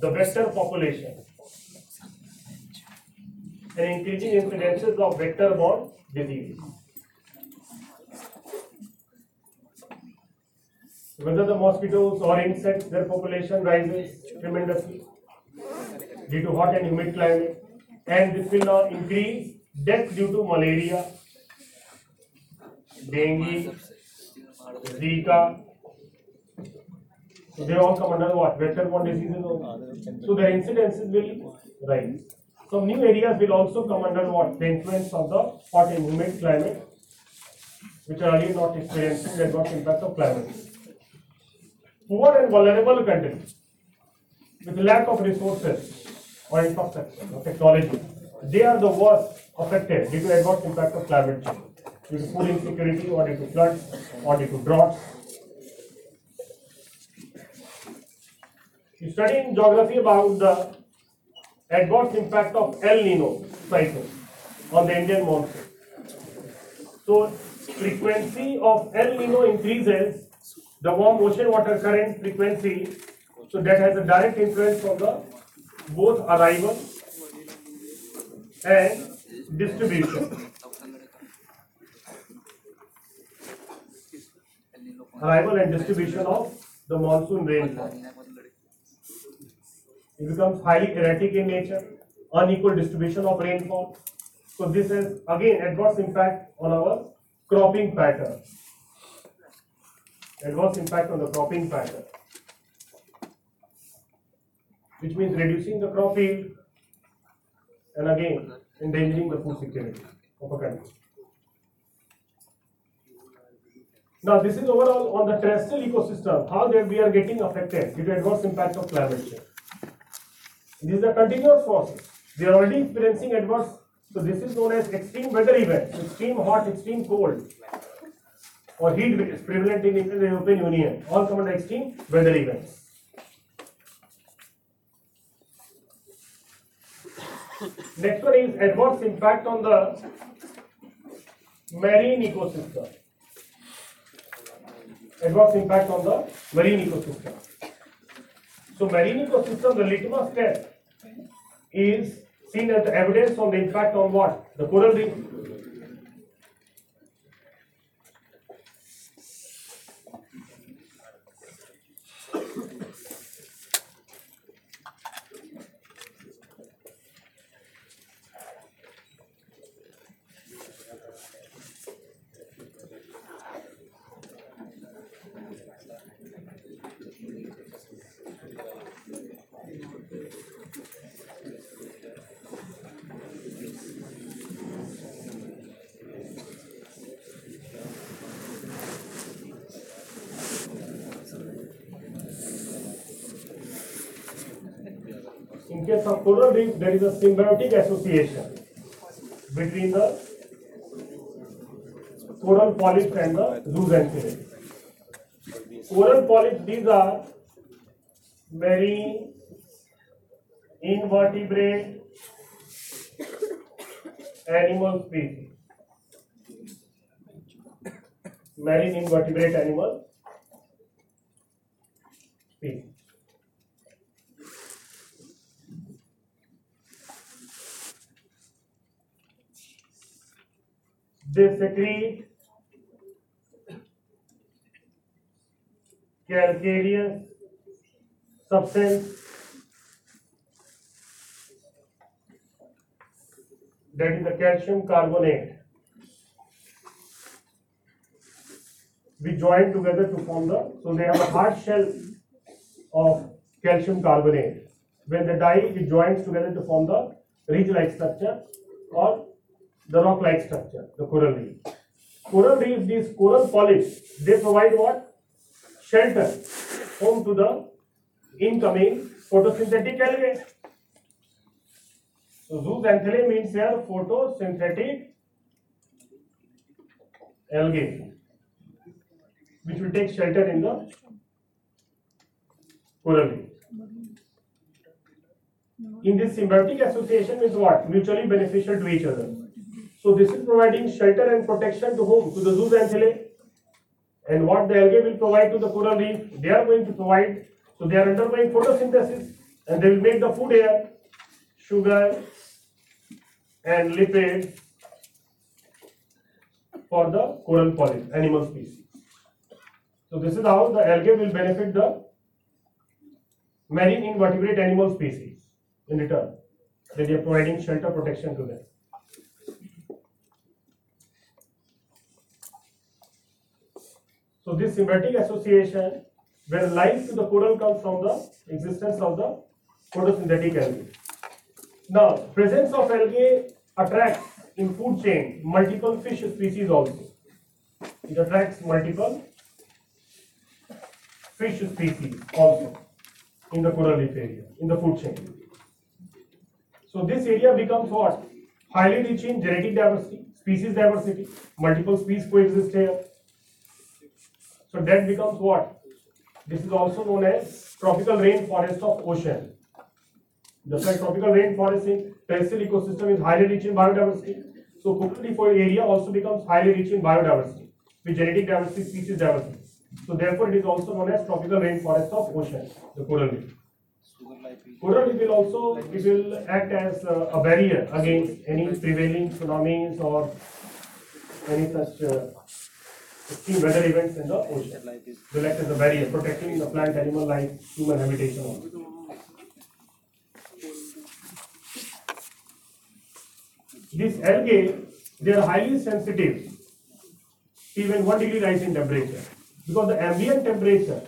the vector population and increasing incidences of vector-borne diseases. Whether the mosquitoes or insects, their population rises tremendously due to hot and humid climate, and this will now increase death due to malaria, dengue, Zika. So they all come under what? Vector-borne diseases. So their incidences will rise. Some new areas will also come under what? The influence of the hot and humid climate, which are earlier not experiencing the adverse impact of climate. Poor and vulnerable countries with lack of resources or infrastructure or technology, they are the worst affected due to adverse impact of climate change, due to food insecurity or due to floods or due to droughts. You study in geography about the adverse impact of El Nino cycle on the Indian monsoon. So frequency of El Nino increases the warm ocean water current frequency, so that has a direct influence on the both arrival and distribution. Arrival and distribution of the monsoon rainfall. It becomes highly erratic in nature, unequal distribution of rainfall. So this has again adverse impact on our cropping pattern. Adverse impact on the cropping pattern. Which means reducing the crop yield and again endangering the food security of a country. Now this is overall on the terrestrial ecosystem, how we are getting affected due to adverse impact of climate change. These are continuous process. We are already experiencing adverse, so this is known as extreme weather events, extreme hot, extreme cold, or heat waves prevalent in the European Union, all come under extreme weather events. Next one is adverse impact on the marine ecosystem. Adverse impact on the marine ecosystem. So marine ecosystem, the litmus test is seen as the evidence on the impact on what? The coral reef. Coral reef, there is a symbiotic association between the coral polyps and the zooxanthellae. Coral polyps, these are marine invertebrate animal species. Marine invertebrate animal species. They secrete calcareous substance that is the calcium carbonate. We join together to form the, so they have a hard shell of calcium carbonate. When they die, it joins together to form the ridge-like structure or the rock-like structure, the coral reef. Coral reef, these coral polyps, they provide what? Shelter, home to the incoming photosynthetic algae. So zooxanthellae means here photosynthetic algae, which will take shelter in the coral reef. in this symbiotic association is what? Mutually beneficial to each other. So this is providing shelter and protection to whom? To the zooxanthellae. And what the algae will provide to the coral reef, they are going to provide. So they are undergoing photosynthesis and they will make the food here, sugar and lipids for the coral polyp, animal species. So this is how the algae will benefit the marine invertebrate animal species in return. That they are providing shelter protection to them. So this symbiotic association where life to the coral comes from the existence of the photosynthetic algae. Now, presence of algae attracts in food chain multiple fish species also. It attracts multiple fish species also in the coral reef area, in the food chain. So this area becomes what? Highly rich in genetic diversity, species diversity, multiple species coexist here. So that becomes what? This is also known as tropical rainforest of ocean. Just like tropical rainforest in terrestrial ecosystem is highly rich in biodiversity. So reef area also becomes highly rich in biodiversity with genetic diversity, species diversity. So therefore it is also known as tropical rainforest of ocean, the coral reef. Coral reef will also, it will act as uh, a barrier against any prevailing tsunamis or any such uh, extreme weather events in the ocean. is Will act as a barrier, protecting the plant, animal life, human habitation also. These algae, they are highly sensitive to even one degree rise in temperature. Because the ambient temperature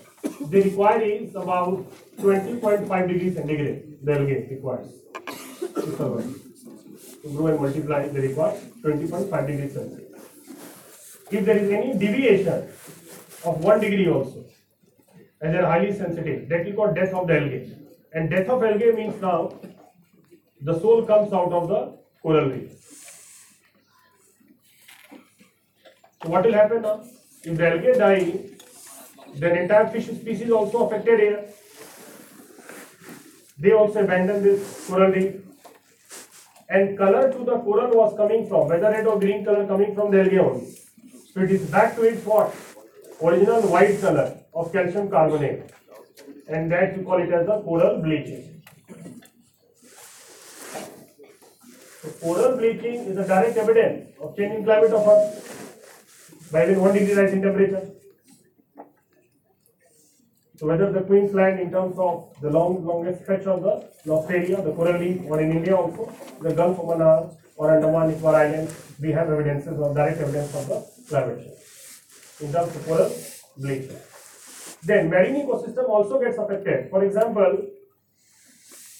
they require is about twenty point five degrees centigrade, the algae requires. to survive. To grow and multiply, they require twenty point five degrees Celsius. If there is any deviation of one degree also, as they are highly sensitive, that we call death of the algae. And death of algae means now the soul comes out of the coral reef. So what will happen now? If the algae die, then entire fish species also affected here. They also abandon this coral reef. And color to the coral was coming from, whether red or green color coming from the algae only. So it is back to its what? Original white color of calcium carbonate. And that we call it as the coral bleaching. So coral bleaching is a direct evidence of changing climate of Earth by even one degree rise in temperature. So whether the Queensland in terms of the long longest stretch of the in Australia, the coral reef, or in India also, the Gulf of Mannar or Andaman Nicobar Islands, we have evidences or direct evidence of the climate change in terms of coral bleaching. Then marine ecosystem also gets affected. For example,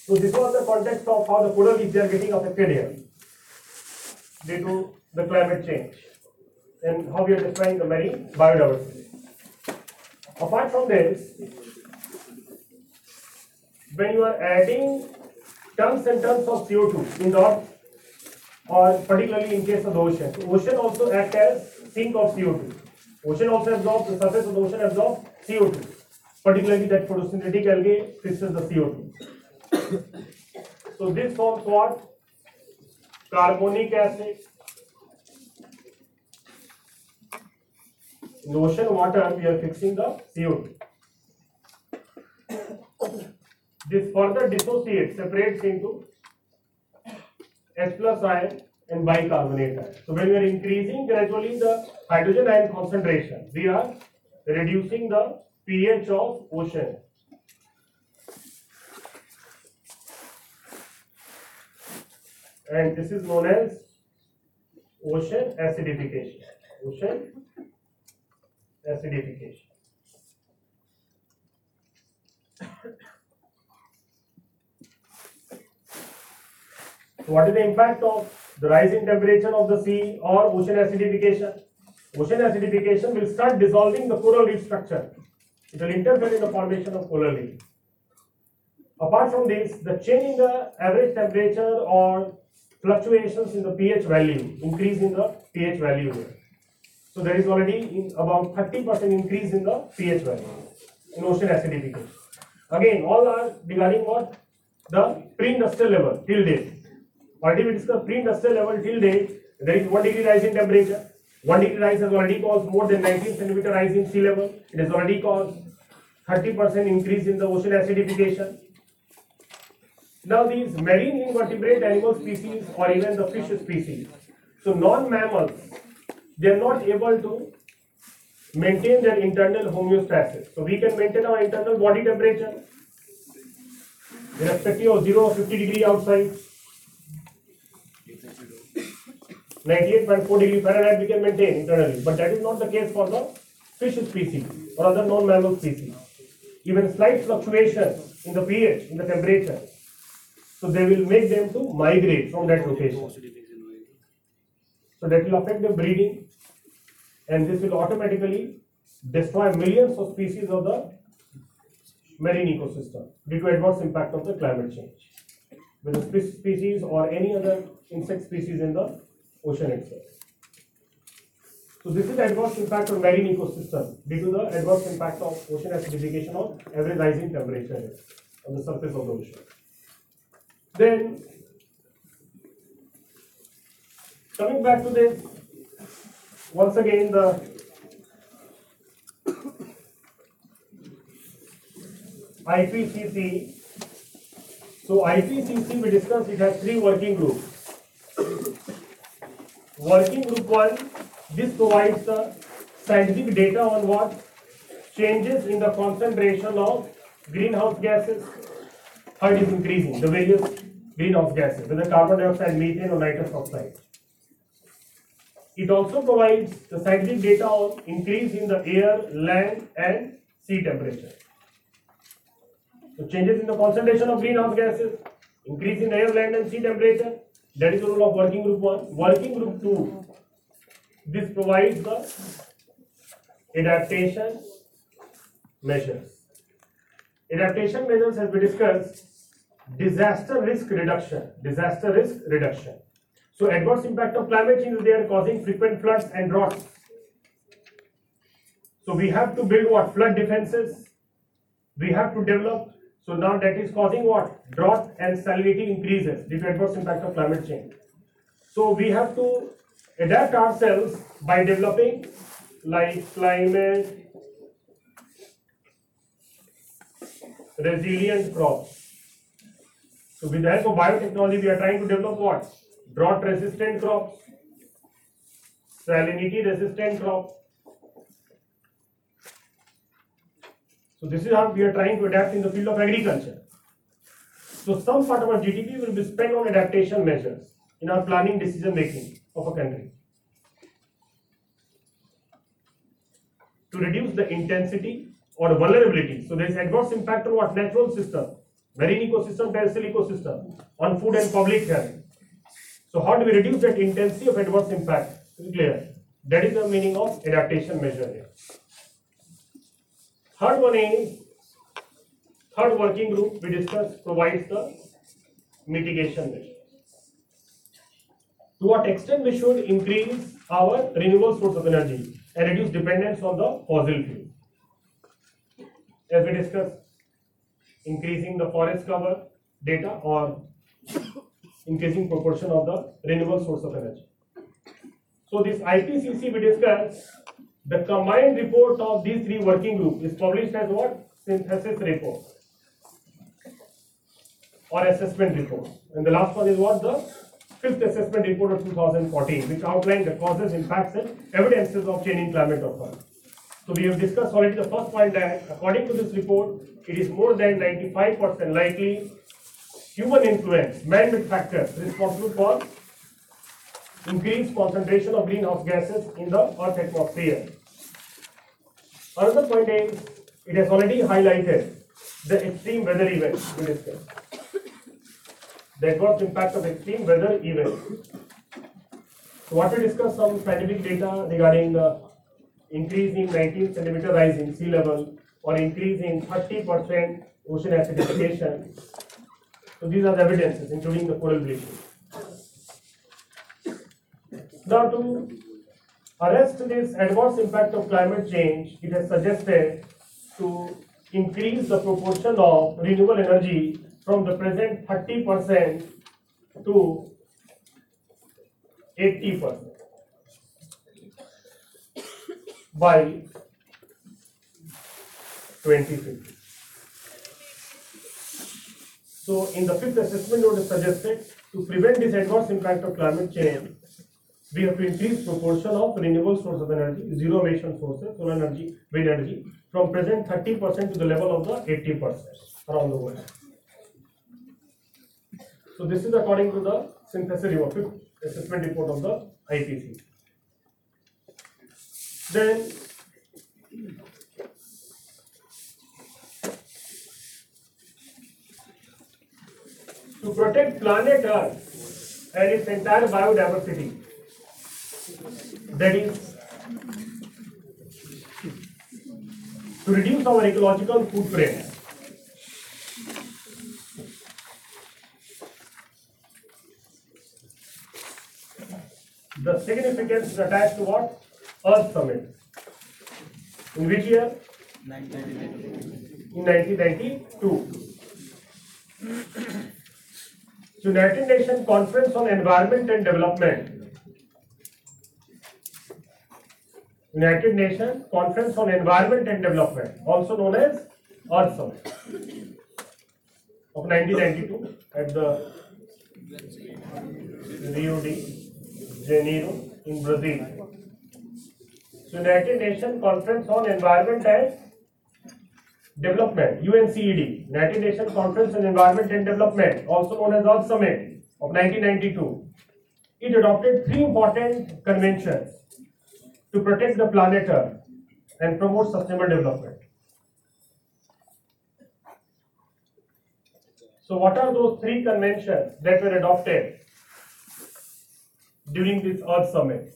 so this was the context of how the coral reefs are getting affected here due to the climate change and how we are destroying the marine biodiversity. Apart from this, when you are adding tons and tons of CO2 in the or particularly in case of the ocean, ocean also act as sink of CO2. Ocean also absorbs, the surface of the ocean absorbs CO2, particularly that photosynthetic algae fixes the CO2. so this forms what? Carbonic acid. In ocean water, we are fixing the CO2. This further dissociates, separates into H plus ion and bicarbonate ion. So when we are increasing gradually the hydrogen ion concentration, we are reducing the pH of ocean. And this is known as ocean acidification. Ocean acidification. What is the impact of the rising temperature of the sea or ocean acidification? Ocean acidification will start dissolving the coral reef structure. It will interfere in the formation of coral reef. Apart from this, the change in the average temperature or fluctuations in the pH value, increase in the pH value. So there is already about 30% increase in the pH value in ocean acidification. Again, all are regarding what? the pre-industrial level till date. Already we discussed pre-industrial level till date, there is one degree rise in temperature. One degree rise has already caused more than 19 centimeter rise in sea level. It has already caused 30% increase in the ocean acidification. Now these marine invertebrate animal species or even the fish species, so non-mammals, they are not able to maintain their internal homeostasis. So we can maintain our internal body temperature irrespective of 0 or 50 degree outside. 98.4 degree Fahrenheit we can maintain internally, but that is not the case for the fish species or other non-mammal species. Even slight fluctuations in the pH, in the temperature, so they will make them to migrate from that location. So that will affect the breeding and this will automatically destroy millions of species of the marine ecosystem due to adverse impact of the climate change. With the species or any other insect species in the ocean itself. So this is adverse impact on marine ecosystem due to the adverse impact of ocean acidification or average rising temperature on the surface of the ocean. Then coming back to this, once again the IPCC. So IPCC we discussed it has three working groups. Working group one, this provides the scientific data on what changes in the concentration of greenhouse gases, how it is increasing, the various greenhouse gases, whether carbon dioxide, methane or nitrous oxide. It also provides the scientific data on increase in the air, land and sea temperature. So changes in the concentration of greenhouse gases, increase in air, land and sea temperature, that is the role of working group one. Working group two, this provides the adaptation measures. Adaptation measures as we discussed, disaster risk reduction, disaster risk reduction. So adverse impact of climate change is are causing frequent floods and droughts. So we have to build what? Flood defenses. We have to develop. So now that is causing what? Drought and salinity increases due to adverse impact of climate change. So we have to adapt ourselves by developing like climate resilient crops. So with the help of biotechnology, we are trying to develop what? Drought resistant crops, salinity resistant crops. So this is how we are trying to adapt in the field of agriculture. So some part of our GDP will be spent on adaptation measures in our planning decision making of a country. To reduce the intensity or vulnerability. So there is adverse impact on what natural system, marine ecosystem, terrestrial ecosystem, on food and public health. So how do we reduce that intensity of adverse impact? Clear. That is the meaning of adaptation measure here. Third one is third working group we discuss provide the mitigation to what extend we should increase our renewable source of energy and reduce dependence on the fossil fuel as we discuss increasing the forest cover data और increasing proportion of the renewable source of energy so this I T C we discuss the combined report of these three working groups is published as what? Synthesis report or assessment report. And the last one is what? The fifth assessment report of 2014, which outlined the causes, impacts and evidences of changing climate of Earth. So we have discussed already the first point that according to this report, it is more than 95% likely human influence, man-made factors responsible for increased concentration of greenhouse gases in the Earth atmosphere. Another point is, it has already highlighted the extreme weather events we discussed. The adverse impact of extreme weather events. So what we discussed some scientific data regarding the increase in 19 centimeter rise in sea level or increase in 30% ocean acidification. So these are the evidences, including the coral bleaching. Now to arrest this adverse impact of climate change, it has suggested to increase the proportion of renewable energy from the present thirty percent to eighty percent by twenty fifty. So in the fifth assessment note is suggested to prevent this adverse impact of climate change, we have to increase proportion of renewable source of energy, zero emission sources, solar energy, wind energy, from present thirty percent to the level of the eighty percent around the world. So this is according to the synthesis report, assessment report of the IPCC. Then to protect planet Earth and its entire biodiversity, is, to reduce our ecological footprint. The significance is attached to what? Earth Summit. In which year? 1992. In 1992. So United Nations Conference on Environment and Development. United Nations Conference on Environment and Development, also known as Earth Summit of 1992 at the Rio de Janeiro in Brazil. So United Nations Conference on Environment and Development, UNCED, United Nations Conference on Environment and Development, also known as Earth Summit of 1992. It adopted three important conventions to protect the planet Earth and promote sustainable development. So, what are those three conventions that were adopted during this Earth Summit?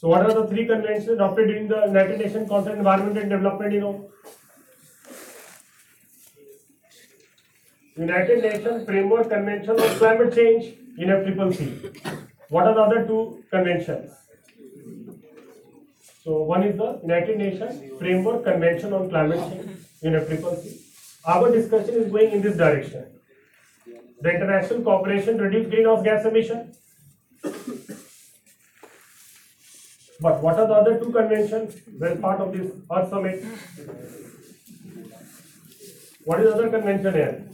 So what are the three conventions adopted during the United Nations Conference on Environment and Development, you know? United Nations Framework Convention on Climate Change, UNFCCC. What are the other two conventions? So one is the United Nations Framework Convention on Climate Change, UNFCCC. Our discussion is going in this direction. The international cooperation to reduce greenhouse gas emission. But what are the other two conventions? Well, part of this Earth Summit. What is the other convention here?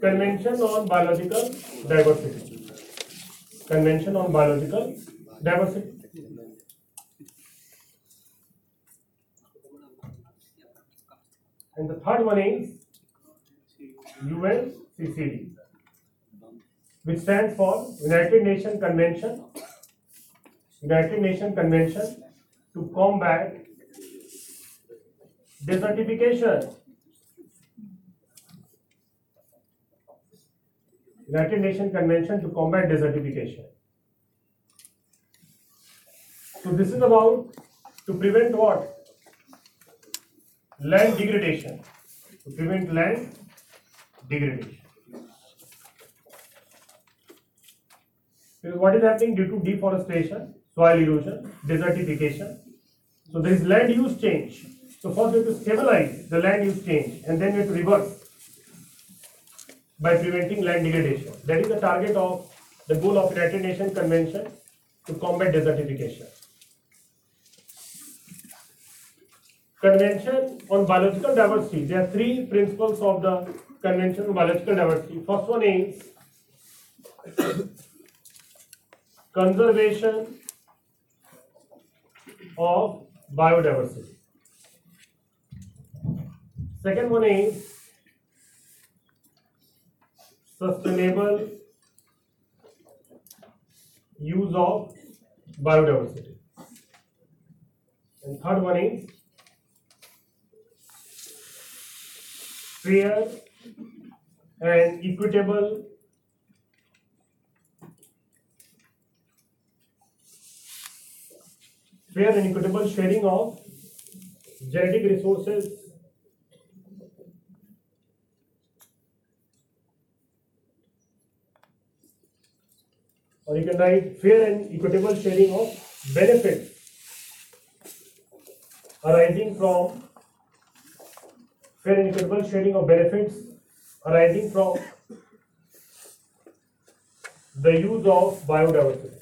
Convention on Biological Diversity. Convention on Biological Diversity. And the third one is UNCCD, which stands for United Nations Convention United Nations Convention to combat desertification. United Nations Convention to combat desertification. So this is about to prevent what? Land degradation. To prevent land degradation. Because what is happening due to deforestation, soil erosion, desertification. So there is land use change. So first we have to stabilize the land use change and then we have to reverse by preventing land degradation. That is the target of the goal of United Nations Convention to combat desertification. Convention on biological diversity. There are three principles of the Convention on biological diversity. First one is conservation of biodiversity. Second one is sustainable use of biodiversity. And third one is fair and equitable fair and equitable sharing of genetic resources or you can write fair and equitable sharing of benefits arising from fair and equitable sharing of benefits arising from the use of biodiversity.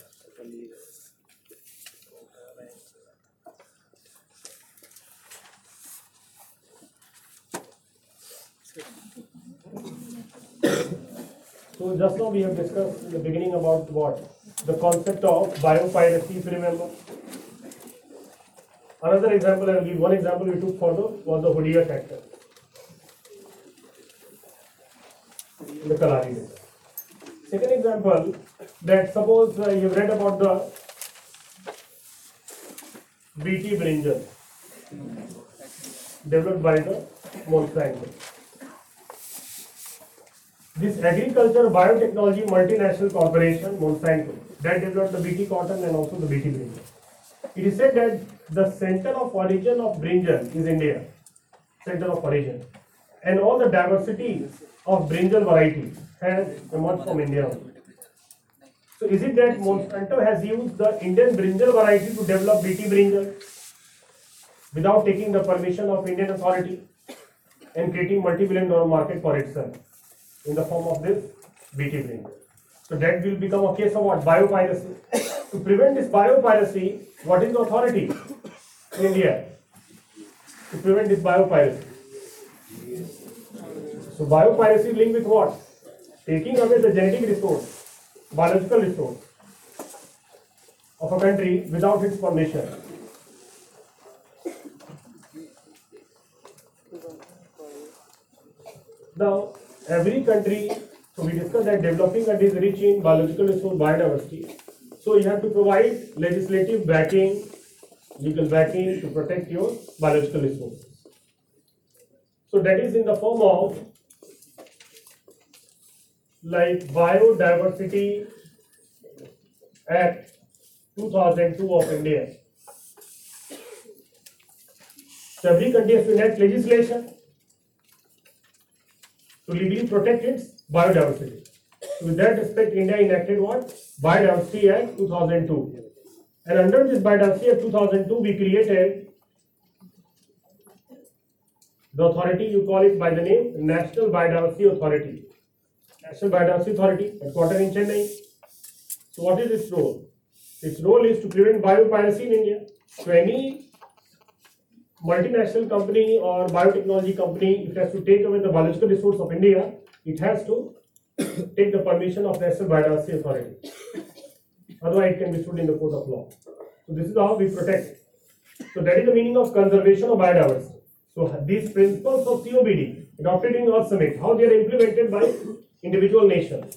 So just now we have discussed in the beginning about what? The concept of biopiracy, if you remember. Another example, I will give one example we took for the, was the Hoodia. In the Kalahari. Second example, that suppose uh, you have read about the BT brinjal developed by the Monsanto. This agriculture biotechnology multinational corporation, Monsanto, that developed the BT cotton and also the BT brinjal. It is said that the center of origin of brinjal is India, center of origin, and all the diversity of brinjal varieties has emerged from India. So is it that Monsanto has used the Indian brinjal variety to develop BT brinjal without taking the permission of Indian authority and creating multi-billion dollar market for itself in the form of this BT brinjal? So that will become a case of what? Biopiracy. To prevent this biopiracy, what is the authority in India to prevent this biopiracy? So biopiracy linked with what? Taking away the genetic resource, biological resource of a country without its permission. Now, every country, so we discussed that developing country is rich in biological resource biodiversity. So you have to provide legislative backing, legal backing to protect your biological resources. So that is in the form of like Biodiversity Act 2002 of India. So every country has to enact legislation to legally protect its biodiversity. So with that respect, India enacted what? Biodiversity Act 2002. And under this Biodiversity Act 2002, we created the authority, you call it by the name National Biodiversity Authority. National Biodiversity Authority, headquartered in Chennai. So what is its role? Its role is to prevent biopiracy in India. So any multinational company or biotechnology company, if it has to take away the biological resource of India, it has to take the permission of National Biodiversity Authority. Otherwise, it can be sued in the court of law. So this is how we protect. So that is the meaning of conservation of biodiversity. So these principles of COBD adopted in our Summit, how they are implemented by individual nations.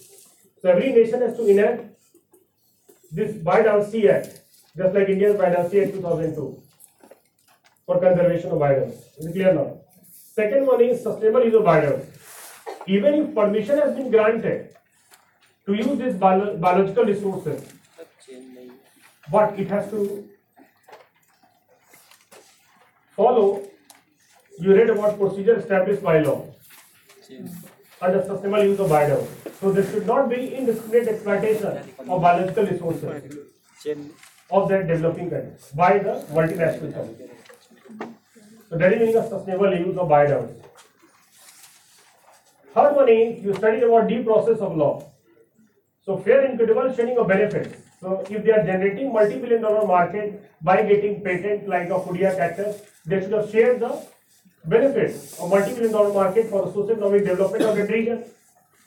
So every nation has to enact this Biodiversity Act, just like India's Biodiversity Act 2002 for conservation of biodiversity. Is it clear now? Second one is sustainable use of biodiversity. Even if permission has been granted to use these bio- biological resources, but it has to follow, you read about procedure established by law under sustainable use of biodiversity. So there should not be indiscriminate exploitation of biological resources of that developing country by the multinational company. So meaning of sustainable use of biodiversity. Third one is you study about due process of law. So fair and equitable sharing of benefits. So if they are generating multi-billion dollar market by getting patent like a Hoodia cactus, they should have shared the benefits of multi-billion dollar market for the socio-economic development of that region.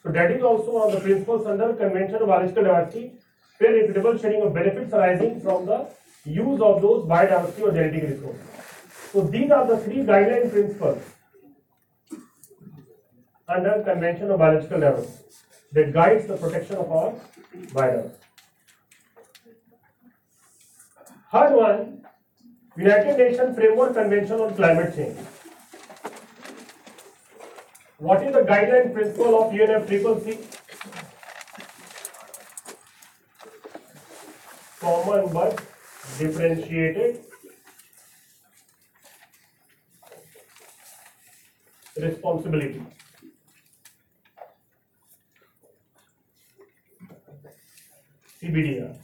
So that is also one of the principles under Convention of Biological Diversity, fair and equitable sharing of benefits arising from the use of those biodiversity or genetic resources. So these are the three guideline principles under Convention of Biological Diversity that guides the protection of our biodiversity. Third one, United Nations Framework Convention on Climate Change. What is the guideline principle of UNFCCC? Common but differentiated responsibility. CBDR.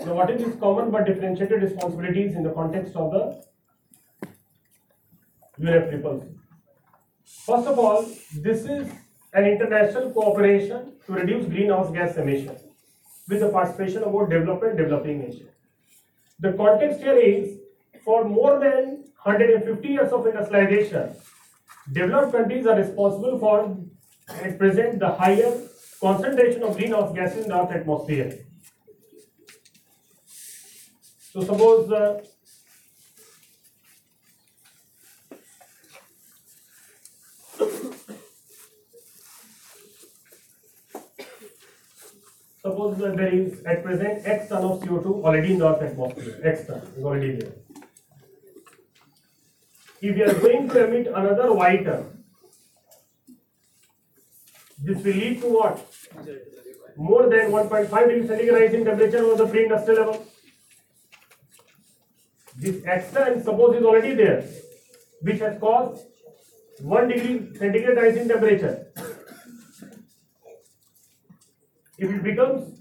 Now, what is this common but differentiated responsibilities in the context of the triple C. First of all, this is an international cooperation to reduce greenhouse gas emissions with the participation of both developed and developing nations. The context here is for more than 150 years of industrialization, developed countries are responsible for at present the higher concentration of greenhouse gases in the Earth's atmosphere. So suppose uh, suppose that there is at present X ton of CO2 already in the Earth's atmosphere, X ton is already there. If we are going to emit another Y ton, this will lead to what? More than 1.5 degree centigrade rise in temperature over the pre-industrial level. This X suppose is already there, which has caused 1 degree centigrade rise in temperature. If it becomes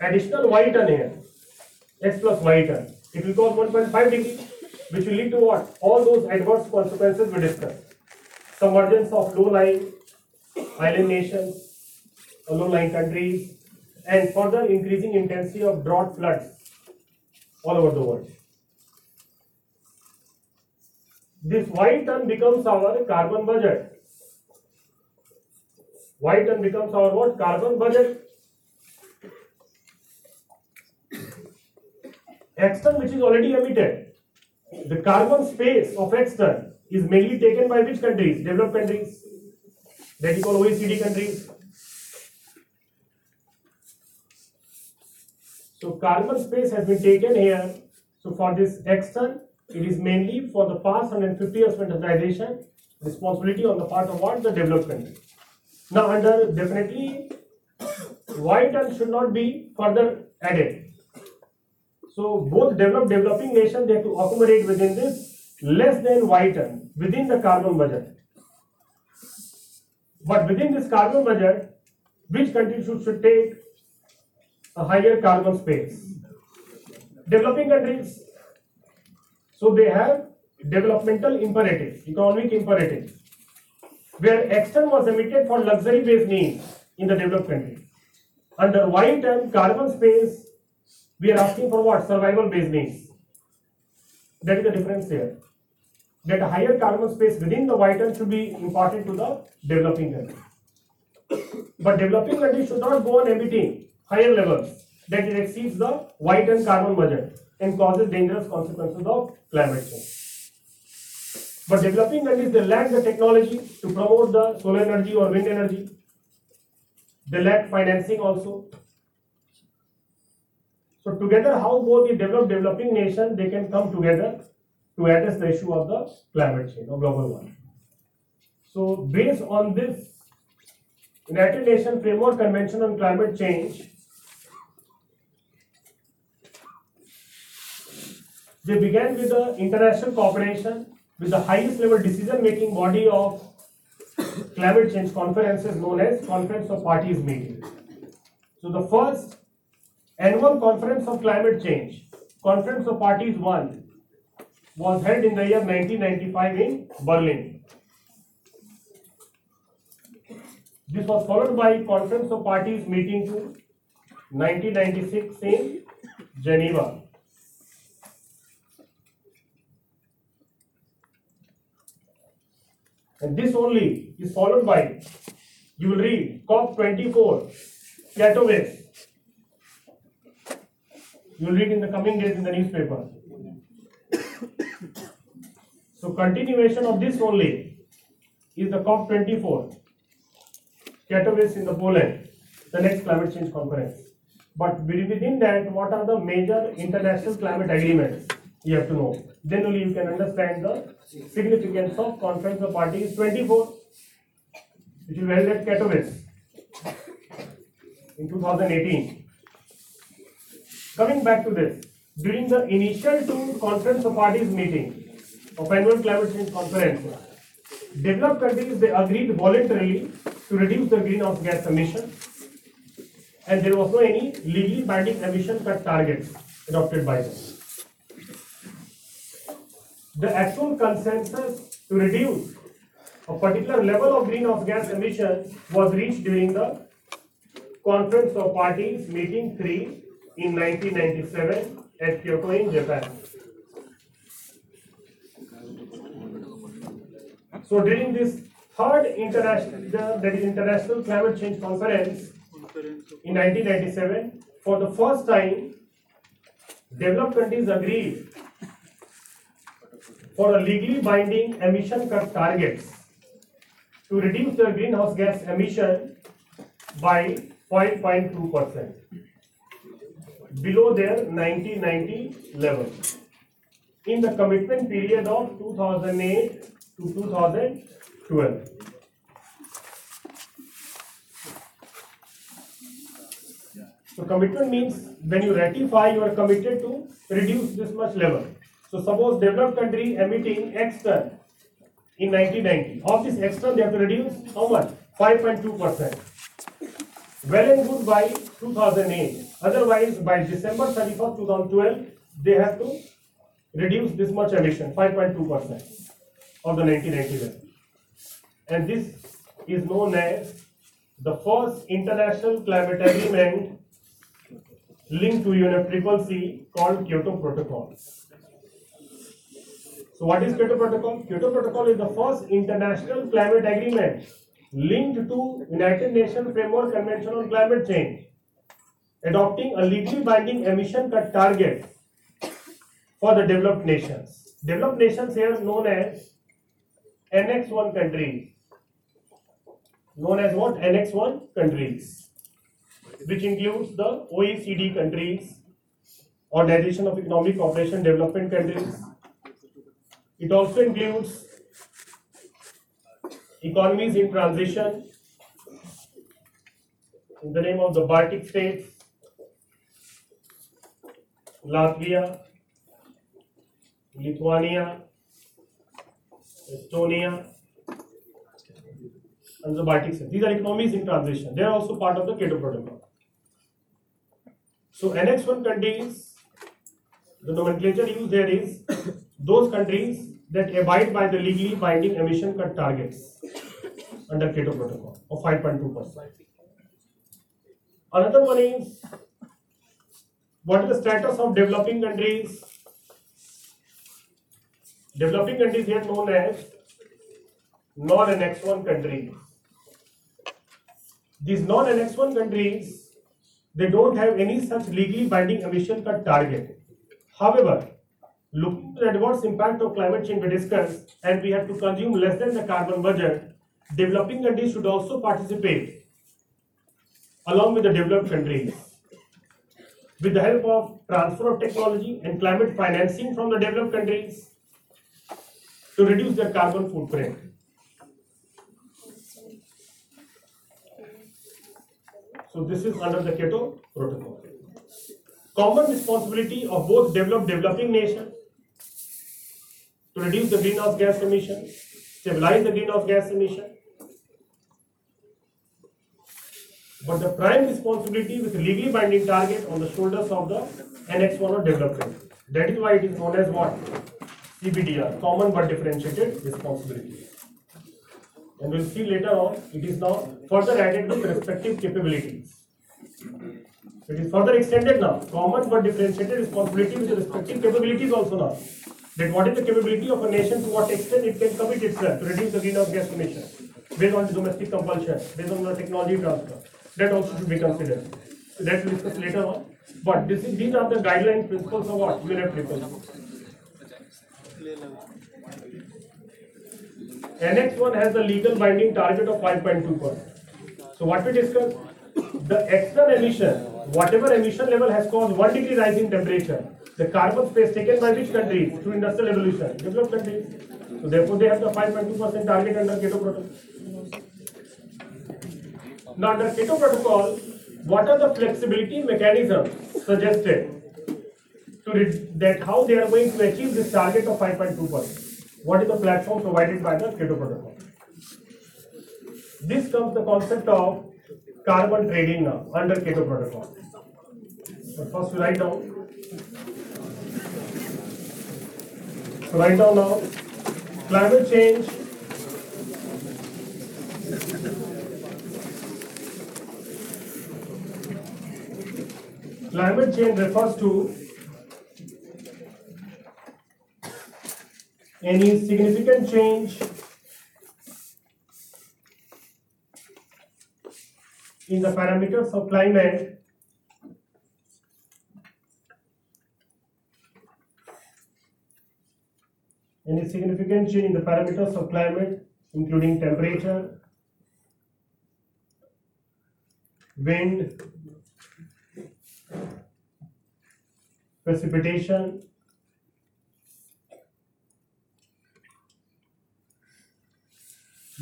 additional y ton here, x plus y ton, it will cause 1.5 degree, which will lead to what? All those adverse consequences we discussed. Submergence of low-lying island nations, low-lying countries, and further increasing intensity of drought floods all over the world. This Y ton becomes our carbon budget. Y ton becomes our what? Carbon budget. X which is already emitted. The carbon space of X is mainly taken by which countries? Developed countries. That is called OECD countries. So carbon space has been taken here. So for this X it is mainly for the past 150 years of industrialization, responsibility on the part of what? The developed countries. Now, under definitely, Y ton should not be further added. So, both developed developing nations they have to accommodate within this less than Y ton within the carbon budget. But within this carbon budget, which country should, should take a higher carbon space? Developing countries. So, they have developmental imperative, economic imperative where X ton was emitted for luxury based needs in the developed countries. Under Y ton, carbon space, we are asking for what? Survival based needs. That is the difference here. That a higher carbon space within the ton should be imparted to the developing countries. But developing countries should not go on emitting higher levels that it exceeds the Y ton carbon budget and causes dangerous consequences of climate change. But developing countries, they lack the technology to promote the solar energy or wind energy. They lack financing also. So together, how both the developed developing nation they can come together to address the issue of the climate change or global warming. So based on this United Nations Framework Convention on Climate Change, they began with the international cooperation with the highest level decision making body of climate change conferences known as Conference of Parties meeting. So the first annual conference of climate change, Conference of Parties 1, was held in the year 1995 in Berlin. This was followed by Conference of Parties meeting 2, 1996 in Geneva. And this only is followed by, you will read COP24, Katowice. You will read in the coming days in the newspaper. So continuation of this only is the COP24, Katowice in the Poland, the next climate change conference. But within that, what are the major international climate agreements? You have to know. Then only you can understand the significance of Conference of Parties 24, which will held at Katowice in 2018. Coming back to this, during the initial two Conference of Parties meeting of annual climate change conference, developed countries they agreed voluntarily to reduce the greenhouse gas emission, and there was no any legally binding emission cut targets adopted by them. The actual consensus to reduce a particular level of greenhouse gas emission was reached during the Conference of Parties Meeting 3 in 1997 at Kyoto in Japan. So during this third international, that is International Climate Change Conference in 1997, for the first time, developed countries agreed for a legally binding emission cut targets to reduce their greenhouse gas emission by 5.2 percent below their 1990 level in the commitment period of 2008 to 2012. So commitment means when you ratify, you are committed to reduce this much level. So suppose developed country emitting X ton in 1990. Of this X ton, they have to reduce how much? 5.2 percent. Well and good by 2008. Otherwise, by December 31st, 2012, they have to reduce this much emission, 5.2 percent of the 1990 level. And this is known as the first international climate agreement linked to UNFCCC called Kyoto Protocol. So what is Kyoto Protocol? Kyoto Protocol is the first international climate agreement linked to United Nations Framework Convention on Climate Change, adopting a legally binding emission cut target for the developed nations. Developed nations here known as Annex 1 countries. Known as what? Annex 1 countries, which includes the OECD countries, Organization of Economic Cooperation Development countries. It also includes economies in transition in the name of the Baltic states, Latvia, Lithuania, Estonia, and the Baltic states. These are economies in transition. They are also part of the Kyoto Protocol. So Annex 1 countries, the nomenclature used there is those countries that abide by the legally binding emission cut targets under Kyoto Protocol of 5.2 percent. Another one is what is the status of developing countries? Developing countries here known as non-Annex 1 countries. These non-Annex 1 countries, they don't have any such legally binding emission cut target. However, looking at the adverse impact of climate change we discussed, and we have to consume less than the carbon budget, developing countries should also participate along with the developed countries with the help of transfer of technology and climate financing from the developed countries to reduce their carbon footprint. So this is under the Kyoto Protocol. Common responsibility of both developed developing nations to reduce the greenhouse gas emission, stabilize the greenhouse gas emission. But the prime responsibility with legally binding target on the shoulders of the Annex 1 or development. That is why it is known as what? CBDR, Common but Differentiated Responsibility. And we'll see later on, it is now further added with respective capabilities. It is further extended now, common but differentiated responsibility with respective capabilities also now. That what is the capability of a nation to what extent it can commit itself to reduce the greenhouse gas emission based on the domestic compulsion, based on the technology transfer. That also should be considered. So that we'll discuss later on. But this is, these are the guideline principles of what? we have UNFCCC. Annex 1 has the legal binding target of 5.2%. So what we discussed, the external emission, whatever emission level has caused 1 degree rise in temperature, the carbon space taken by which countries through industrial evolution? Developed countries. So therefore they have the 5.2% target under Kyoto Protocol. Now under Kyoto Protocol, what are the flexibility mechanisms suggested to that how they are going to achieve this target of 5.2%? What is the platform provided by the Kyoto Protocol? This comes the concept of carbon trading now under Kyoto Protocol. But first we write down. So write down now Climate change Climate change refers to any significant change in the parameters of climate any significant change in the parameters of climate including temperature wind precipitation.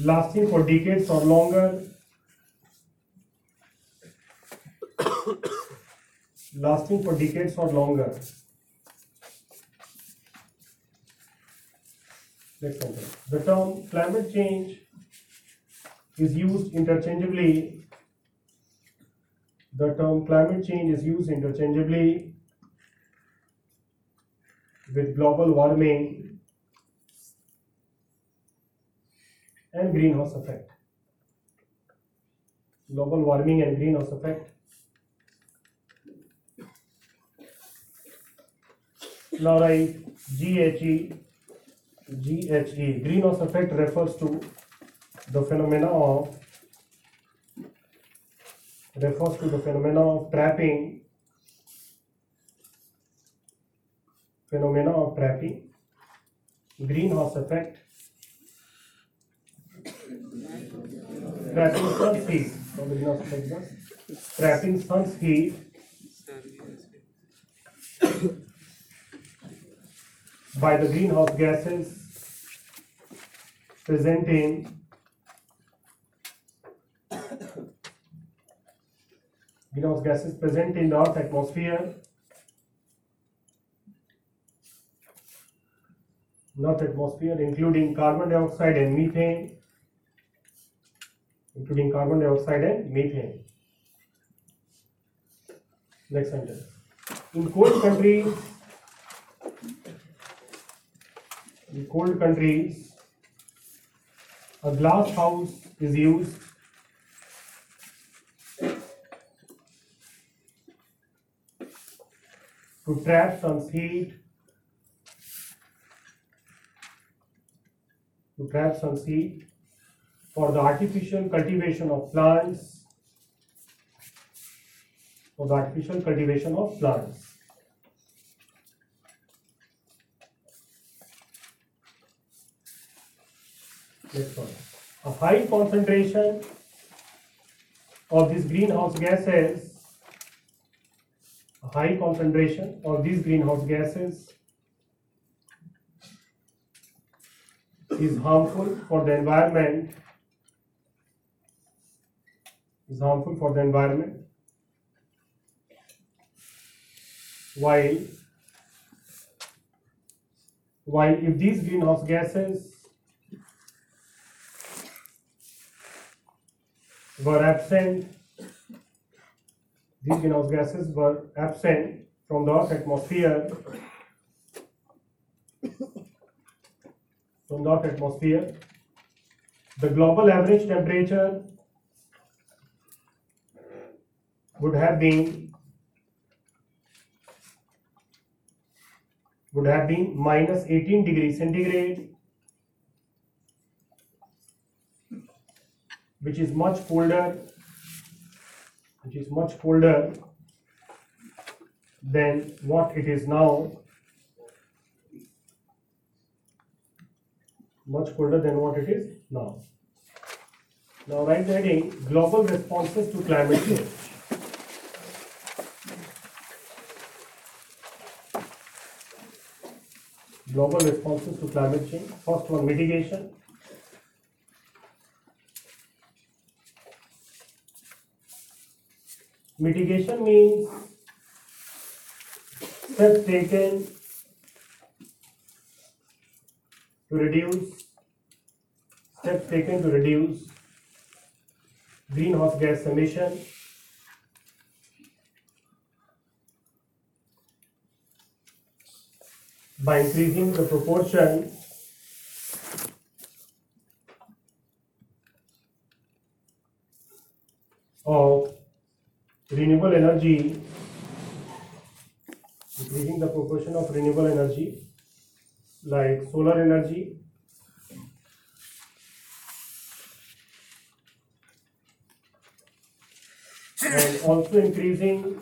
Lasting for decades or longer. Lasting for decades or longer. Next sentence the term climate change is used interchangeably. The term climate change is used interchangeably with global warming and greenhouse effect. Global warming and greenhouse effect. Now write GHE, GHE. Greenhouse effect refers to the phenomena of refers to the phenomena of trapping phenomena of trapping. Greenhouse effect. Trapping sun's heat trapping sun's heat by the greenhouse gases present in greenhouse gases present in the earth atmosphere not atmosphere including carbon dioxide and methane including carbon dioxide and methane. Next sentence. In cold countries in cold countries a glass house is used to trap some heat to trap sun's heat for the artificial cultivation of plants for the artificial cultivation of plants. Next one. A high concentration of these greenhouse gases a high concentration of these greenhouse gases is harmful for the environment. Is harmful for the environment. While while if these greenhouse gases were absent these greenhouse gases were absent from the atmosphere from the atmosphere. The global average temperature would have been would have been minus 18 degrees centigrade which is much colder which is much colder than what it is now much colder than what it is now. Now write the heading global responses to climate change. Global responses to climate change. First one mitigation. Mitigation means steps taken to reduce steps taken to reduce greenhouse gas emission. By increasing the proportion of renewable energy increasing the proportion of renewable energy like solar energy, and also increasing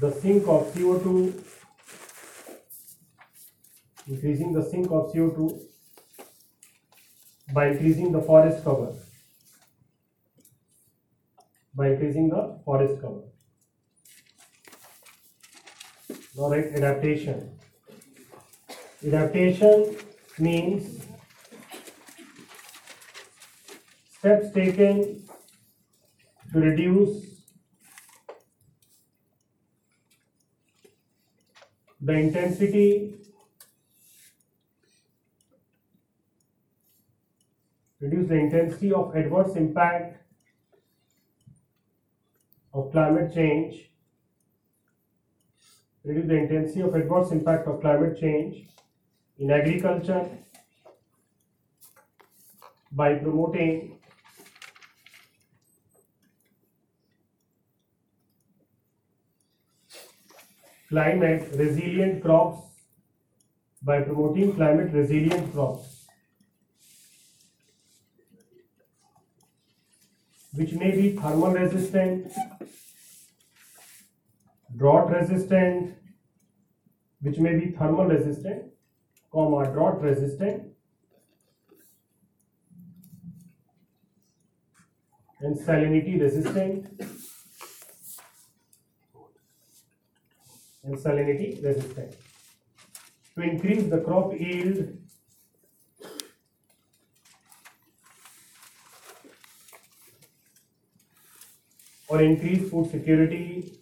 the sink of CO2, increasing the sink of CO2 by increasing the forest cover. By increasing the forest cover. Now right, adaptation. Adaptation means steps taken to reduce the intensity reduce the intensity of adverse impact of climate change reduce the intensity of adverse impact of climate change in agriculture by promoting climate resilient crops by promoting climate resilient crops which may be thermal resistant drought resistant which may be thermal resistant comma drought resistant and salinity resistant and salinity resistant. To increase the crop yield, or increase food security,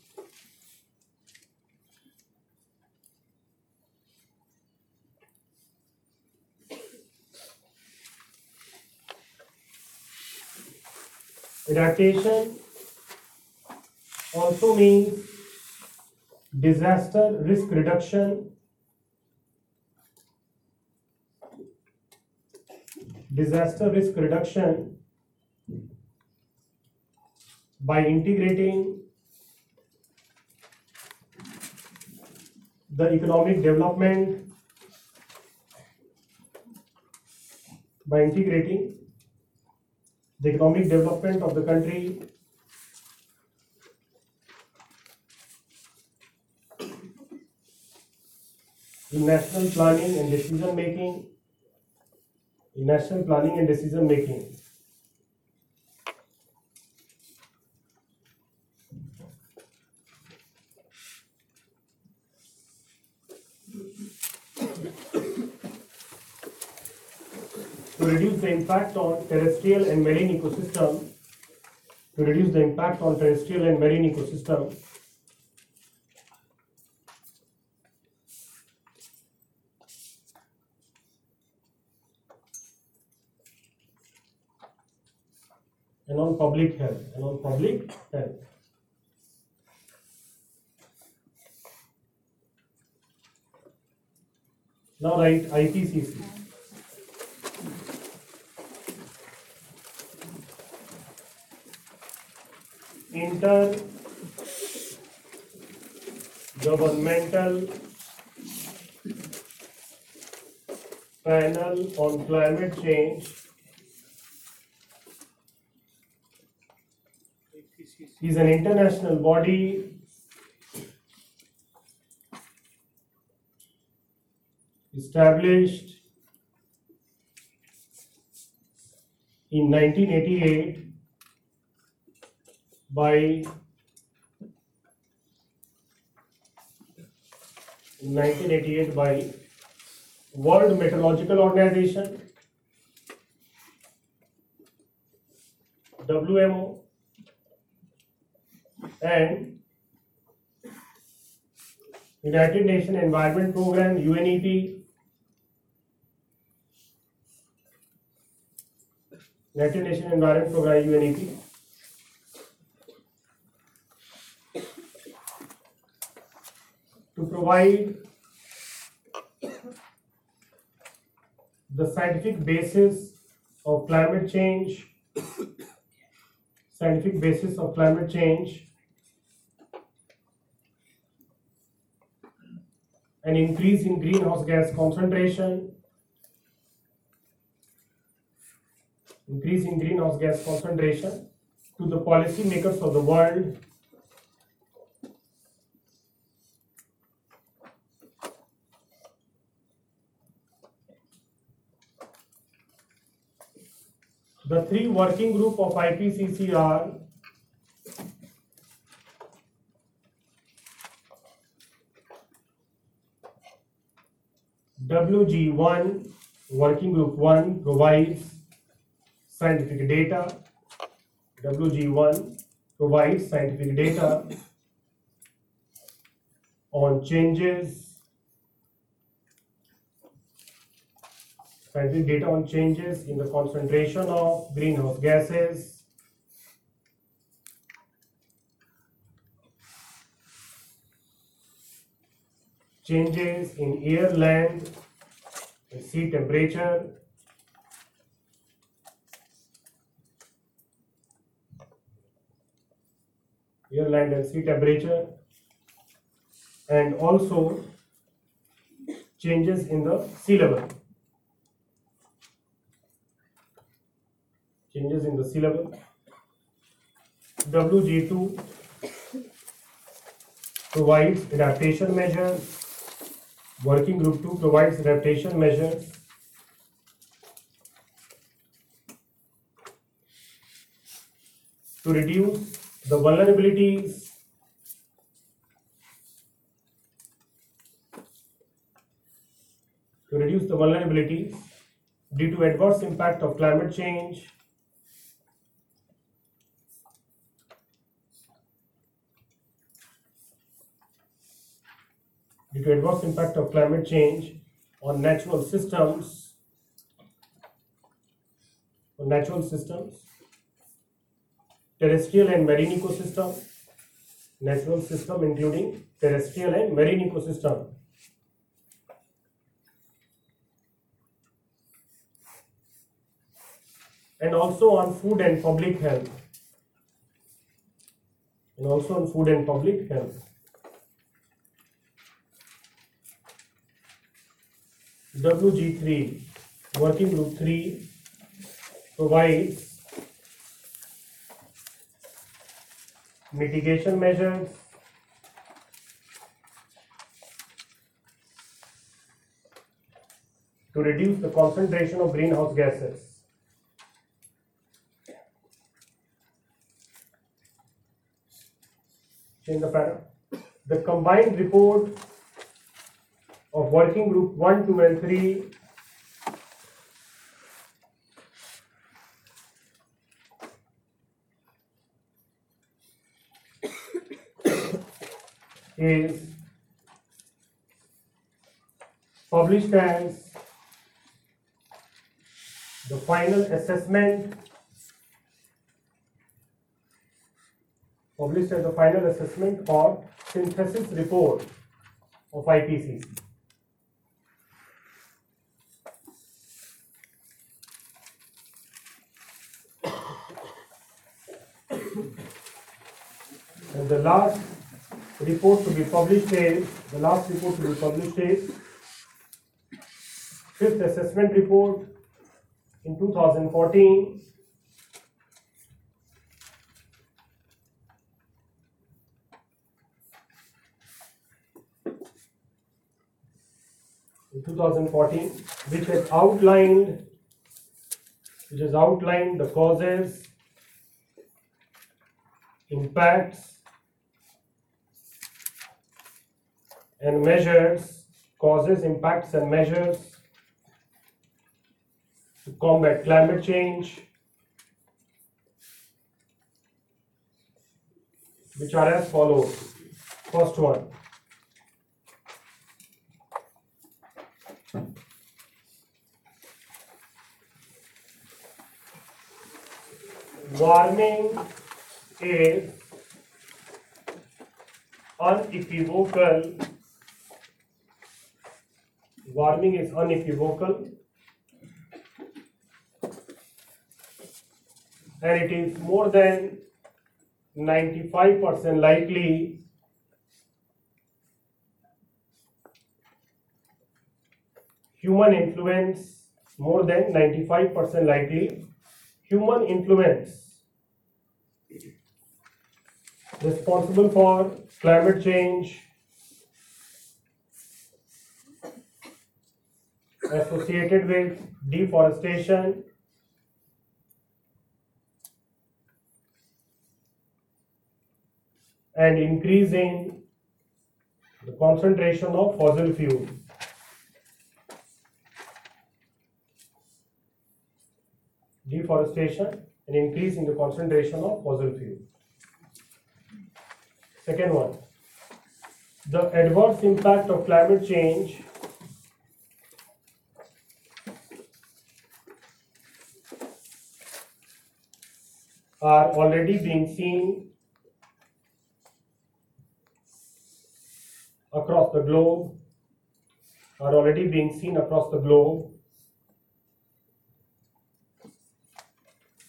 adaptation also means disaster risk reduction. Disaster risk reduction by integrating the economic development by integrating the economic development of the country. In national planning and decision making in national planning and decision making to reduce the impact on terrestrial and marine ecosystem to reduce the impact on terrestrial and marine ecosystem and on public health and on public health. Now write IPCC. Inter governmental panel on climate change. Is an international body. Established in 1988 by 1988 by World Meteorological Organization WMO and United Nations Environment Program UNEP United Nations Environment Program UNEP to provide the scientific basis of climate change, scientific basis of climate change, an increase in greenhouse gas concentration, increase in greenhouse gas concentration to the policymakers of the world three working group of IPCC are WG one, working group one provides scientific data. WG one provides scientific data on changes scientific data on changes in the concentration of greenhouse gases, changes in air, land, and sea temperature, air, land, and sea temperature, and also changes in the sea level. Changes in the sea level. WG2 provides adaptation measures. Working group 2 provides adaptation measures. To reduce the vulnerabilities to reduce the vulnerabilities due to adverse impact of climate change due to adverse impact of climate change on natural systems. On natural systems. Terrestrial and marine ecosystem. Natural system including terrestrial and marine ecosystem. And also on food and public health. And also on food and public health WG3, Working Group 3, provides mitigation measures, to reduce the concentration of greenhouse gases. Change the para. The combined report of working group 1, 2 and 3 is published as the final assessment published as the final assessment or synthesis report of IPCC. And the last report to be published is, the last report to be published is fifth assessment report in 2014 in 2014 which has outlined which has outlined the causes impacts and measures causes impacts and measures to combat climate change which are as follows. First one. Warming is unequivocal warming is unequivocal and it is more than 95% likely human influence more than 95% likely human influence responsible for climate change associated with deforestation and increasing the concentration of fossil fuel. Deforestation and increase in the concentration of fossil fuel. Second one, the adverse impact of climate change are already being seen across the globe, are already being seen across the globe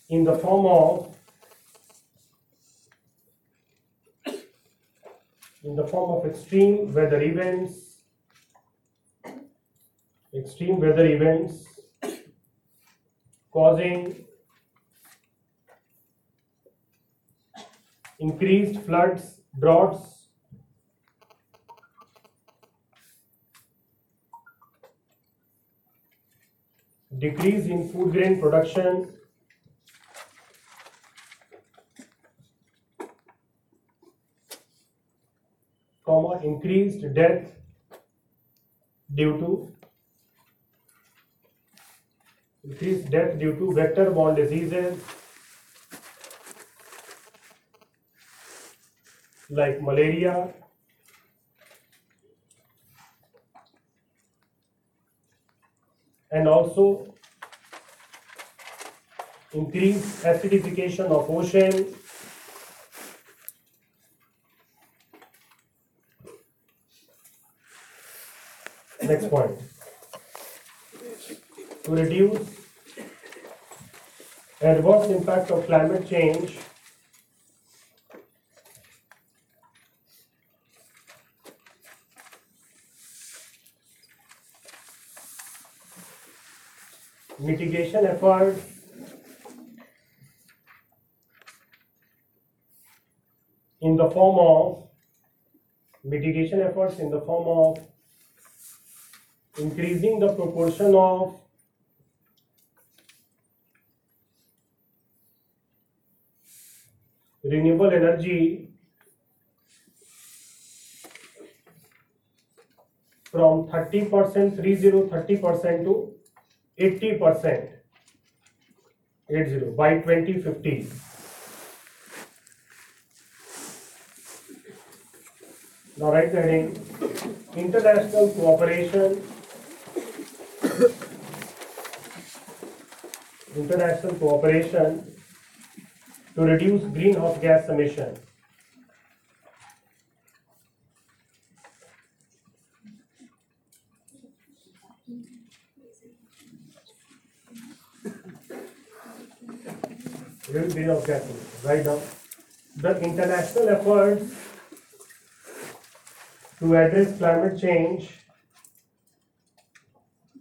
in the form of in the form of extreme weather events, extreme weather events causing increased floods, droughts, decrease in food grain production, comma, increased death due to. Increased death due to vector-borne diseases like malaria, and also increased acidification of ocean. Next point. To reduce adverse impact of climate change mitigation efforts in the form of mitigation efforts in the form of increasing the proportion of renewable energy from 30% 30 30% to 80% 80 by 2050 now write the heading international cooperation. International cooperation to reduce greenhouse gas emission right now the international efforts to address climate change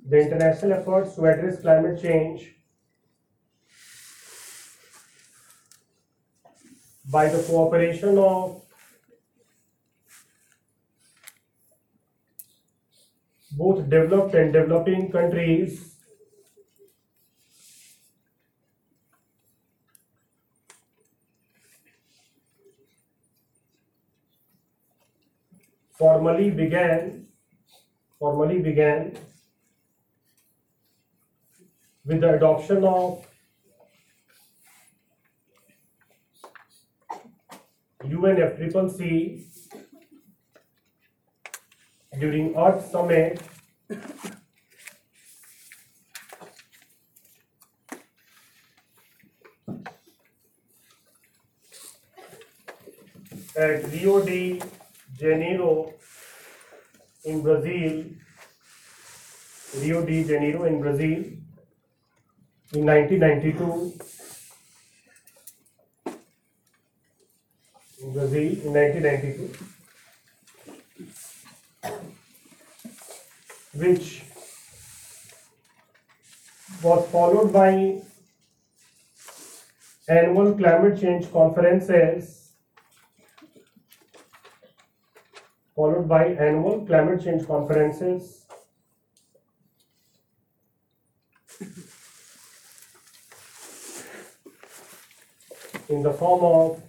the international efforts to address climate change by the cooperation of both developed and developing countries formally began formally began with the adoption of UNFCCC during Earth Summit at Rio de Janeiro in Brazil, Rio de Janeiro in Brazil in 1992 in Brazil in 1992, which was followed by annual climate change conferences followed by annual climate change conferences. In the form of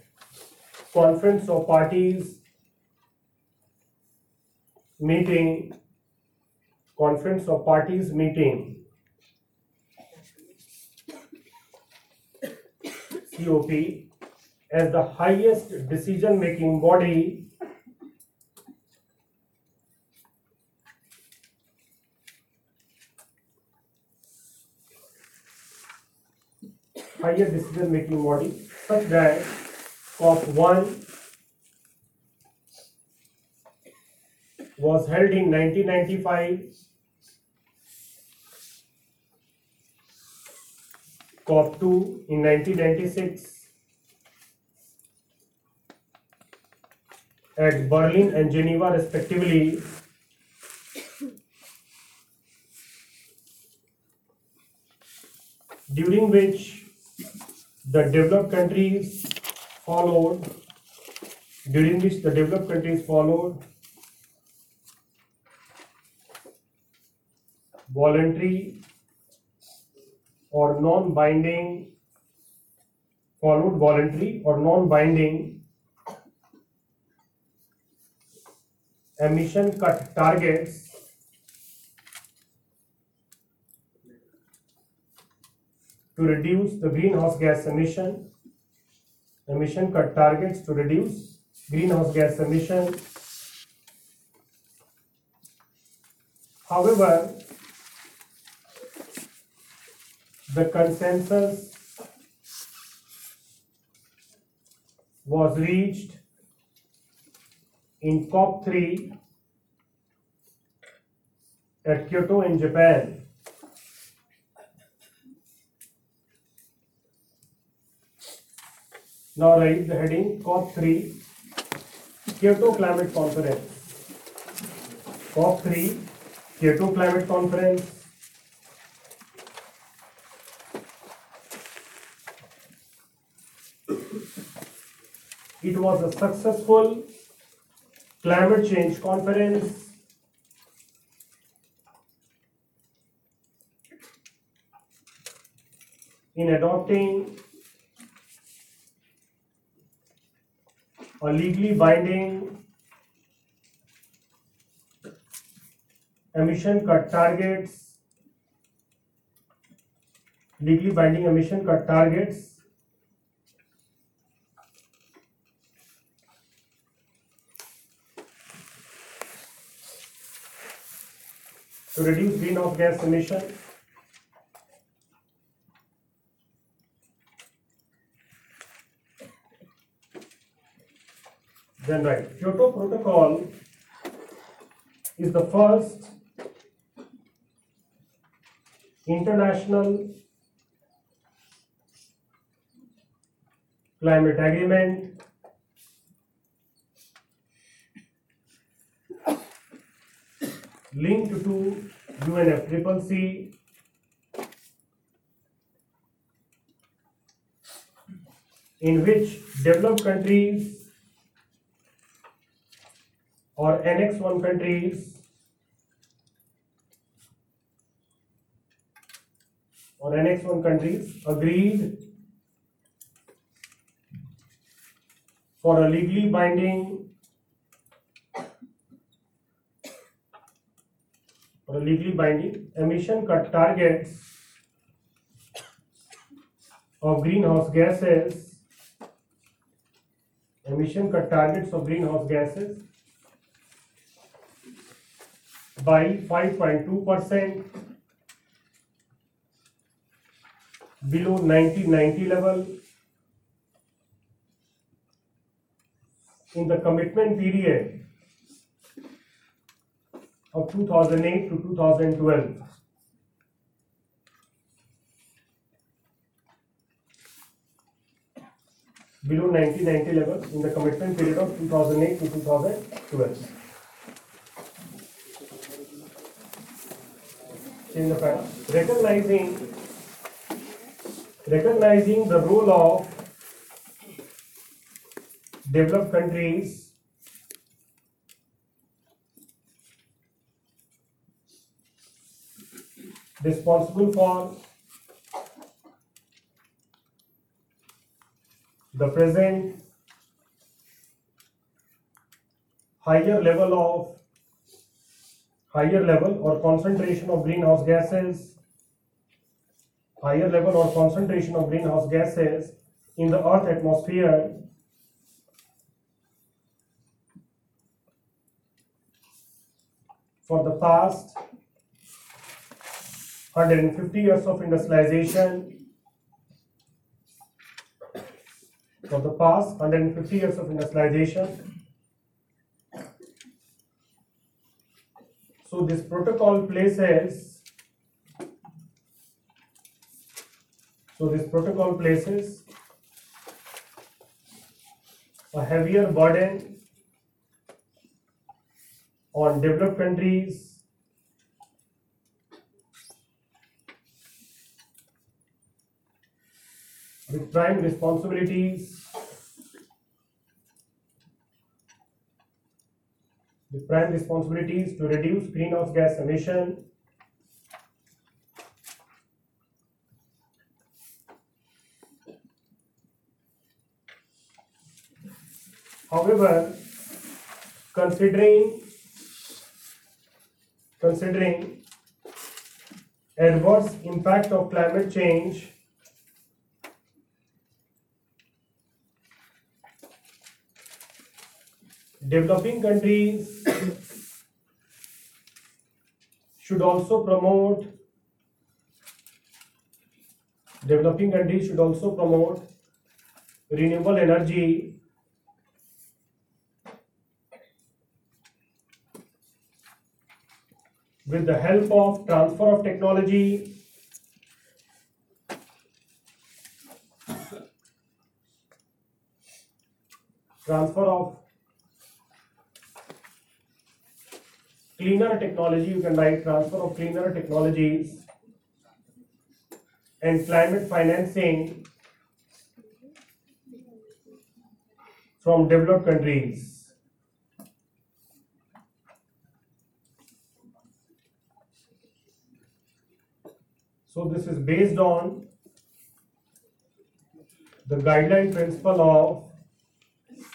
conference of parties meeting conference of parties meeting. COP as the highest decision making body higher decision making body such that COP 1 was held in 1995 COP 2 in 1996 at Berlin and Geneva respectively. During which the developed countries followed, during which the developed countries followed voluntary or non-binding followed voluntary or non-binding emission cut targets to reduce the greenhouse gas emission emission cut targets to reduce greenhouse gas emission however the consensus was reached in COP3 at Kyoto in Japan. Now write the heading COP3 Kyoto Climate Conference. COP3 Kyoto Climate Conference. It was a successful climate change conference. In adopting a legally binding emission cut targets legally binding emission cut targets to reduce greenhouse gas emission then right kyoto protocol is the first international climate agreement linked to UNFCCC in which developed countries और annex one twenty और annex one countries agreed for a legally binding और legally binding emission का target of greenhouse gases emission का target of greenhouse gases by 5.2 percent below 1990 level in the commitment period of 2008 to 2012. below 1990 level in the commitment period of 2008 to 2012. Change the para. Recognizing recognizing the role of developed countries responsible for the present higher level of higher level or concentration of greenhouse gases higher level or concentration of greenhouse gases in the earth atmosphere for the past 150 years of industrialization for the past 150 years of industrialization so this protocol places so this protocol places a heavier burden on developed countries with prime responsibilities with prime responsibilities to reduce greenhouse gas emission. However considering considering adverse impact of climate change developing countries should also promote developing countries should also promote renewable energy. With the help of transfer of technology transfer of cleaner technology you can write transfer of cleaner technologies and climate financing from developed countries. So this is based on the guideline principle of,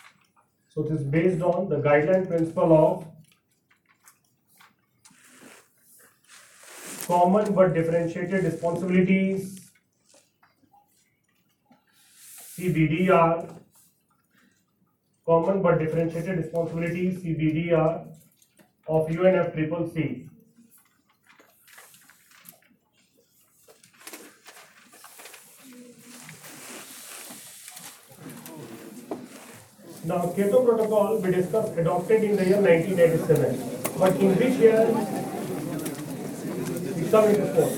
so this is based on the guideline principle of common but differentiated responsibilities, CBDR, common but differentiated responsibilities, CBDR of UNFCCC. Now, Kyoto Protocol we discussed adopted in the year 1987, but in which year come into force?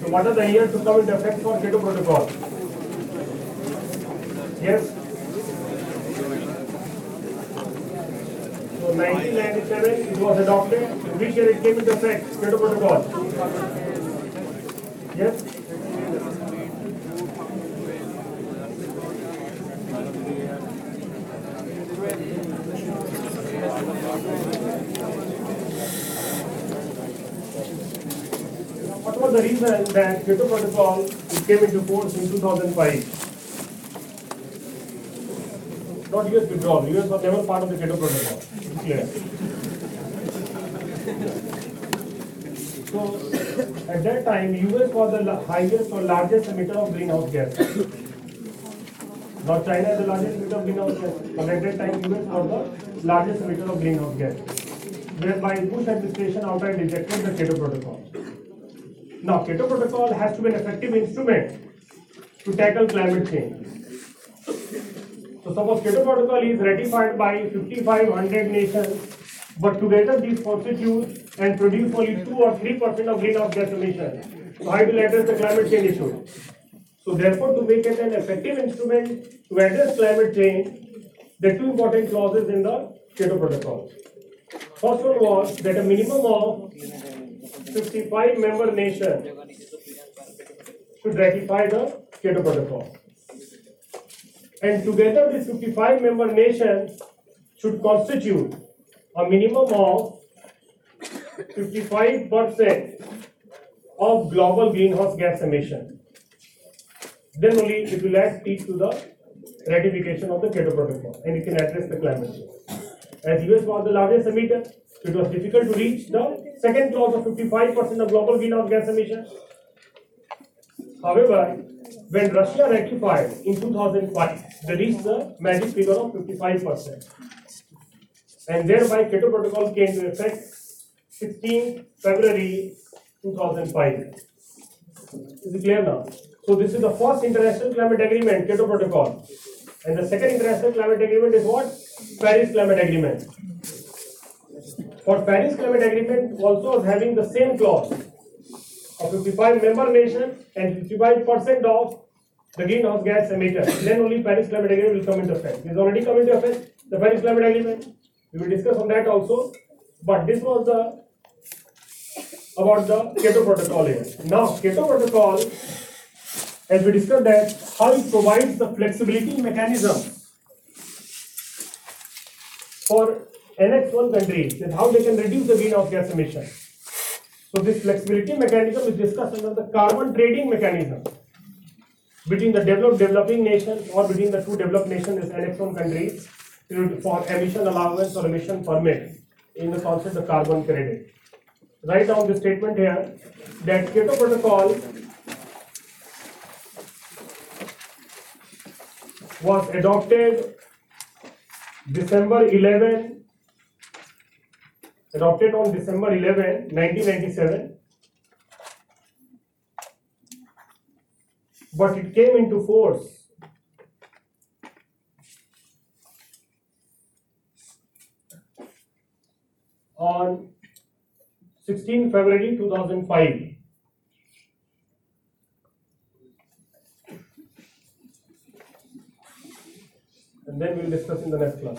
So, what are the years to come into effect for Kyoto Protocol? Yes. So, 1997 it was adopted. Which year it came into effect? Kyoto Protocol. Yes. Was the reason that Kyoto Protocol came into force in 2005? Not US withdrawal. US was never part of the Kyoto Protocol. Clear. So at that time, US was the highest or largest emitter of greenhouse gas. Now China is the largest emitter of greenhouse gas, but at that time US was the largest emitter of greenhouse gas. Whereby Bush administration outright rejected the Kyoto Protocol. Now, Kyoto Protocol has to be an effective instrument to tackle climate change. So, suppose Kyoto Protocol is ratified by 5,500 nations, but together these constitute and produce only 2 or 3 percent of greenhouse gas emissions. So, how you address the climate change issue? So therefore, to make it an effective instrument to address climate change, there are two important clauses in the Kyoto Protocol. First one was that a minimum of 55 member nations should ratify the Kyoto Protocol. And together these 55 member nations should constitute a minimum of 55% of global greenhouse gas emission. Then only it will add teeth to the ratification of the Kyoto Protocol and it can address the climate change. As US was the largest emitter, it was difficult to reach the second clause of 55% of global greenhouse gas emissions. However, when Russia ratified in 2005, they reached the magic figure of 55%. And thereby Kyoto Protocol came into effect 16 February 2005. Is it clear now? So this is the first international climate agreement, Kyoto Protocol. And the second international climate agreement is what? Paris Climate Agreement. For Paris Climate Agreement also having the same clause of 55 member nations and 55 percent of the greenhouse gas emitter. Then only Paris Climate Agreement will come into effect. It is already come into effect, the Paris Climate Agreement. We will discuss on that also. But this was the about the Kyoto Protocol here. Now, Kyoto Protocol, as we discussed that, how it provides the flexibility mechanism for Annex 1 countries, that how they can reduce the greenhouse gas emission. So this flexibility mechanism is discussed under the carbon trading mechanism between the developed developing nations or between the two developed nations as Annex 1 countries for emission allowance or emission permit in the concept of carbon credit. Write down the statement here that Kyoto Protocol was adopted December 11 adopted on December 11 1997 but it came into force on 16 February 2005 and then we'll discuss in the next class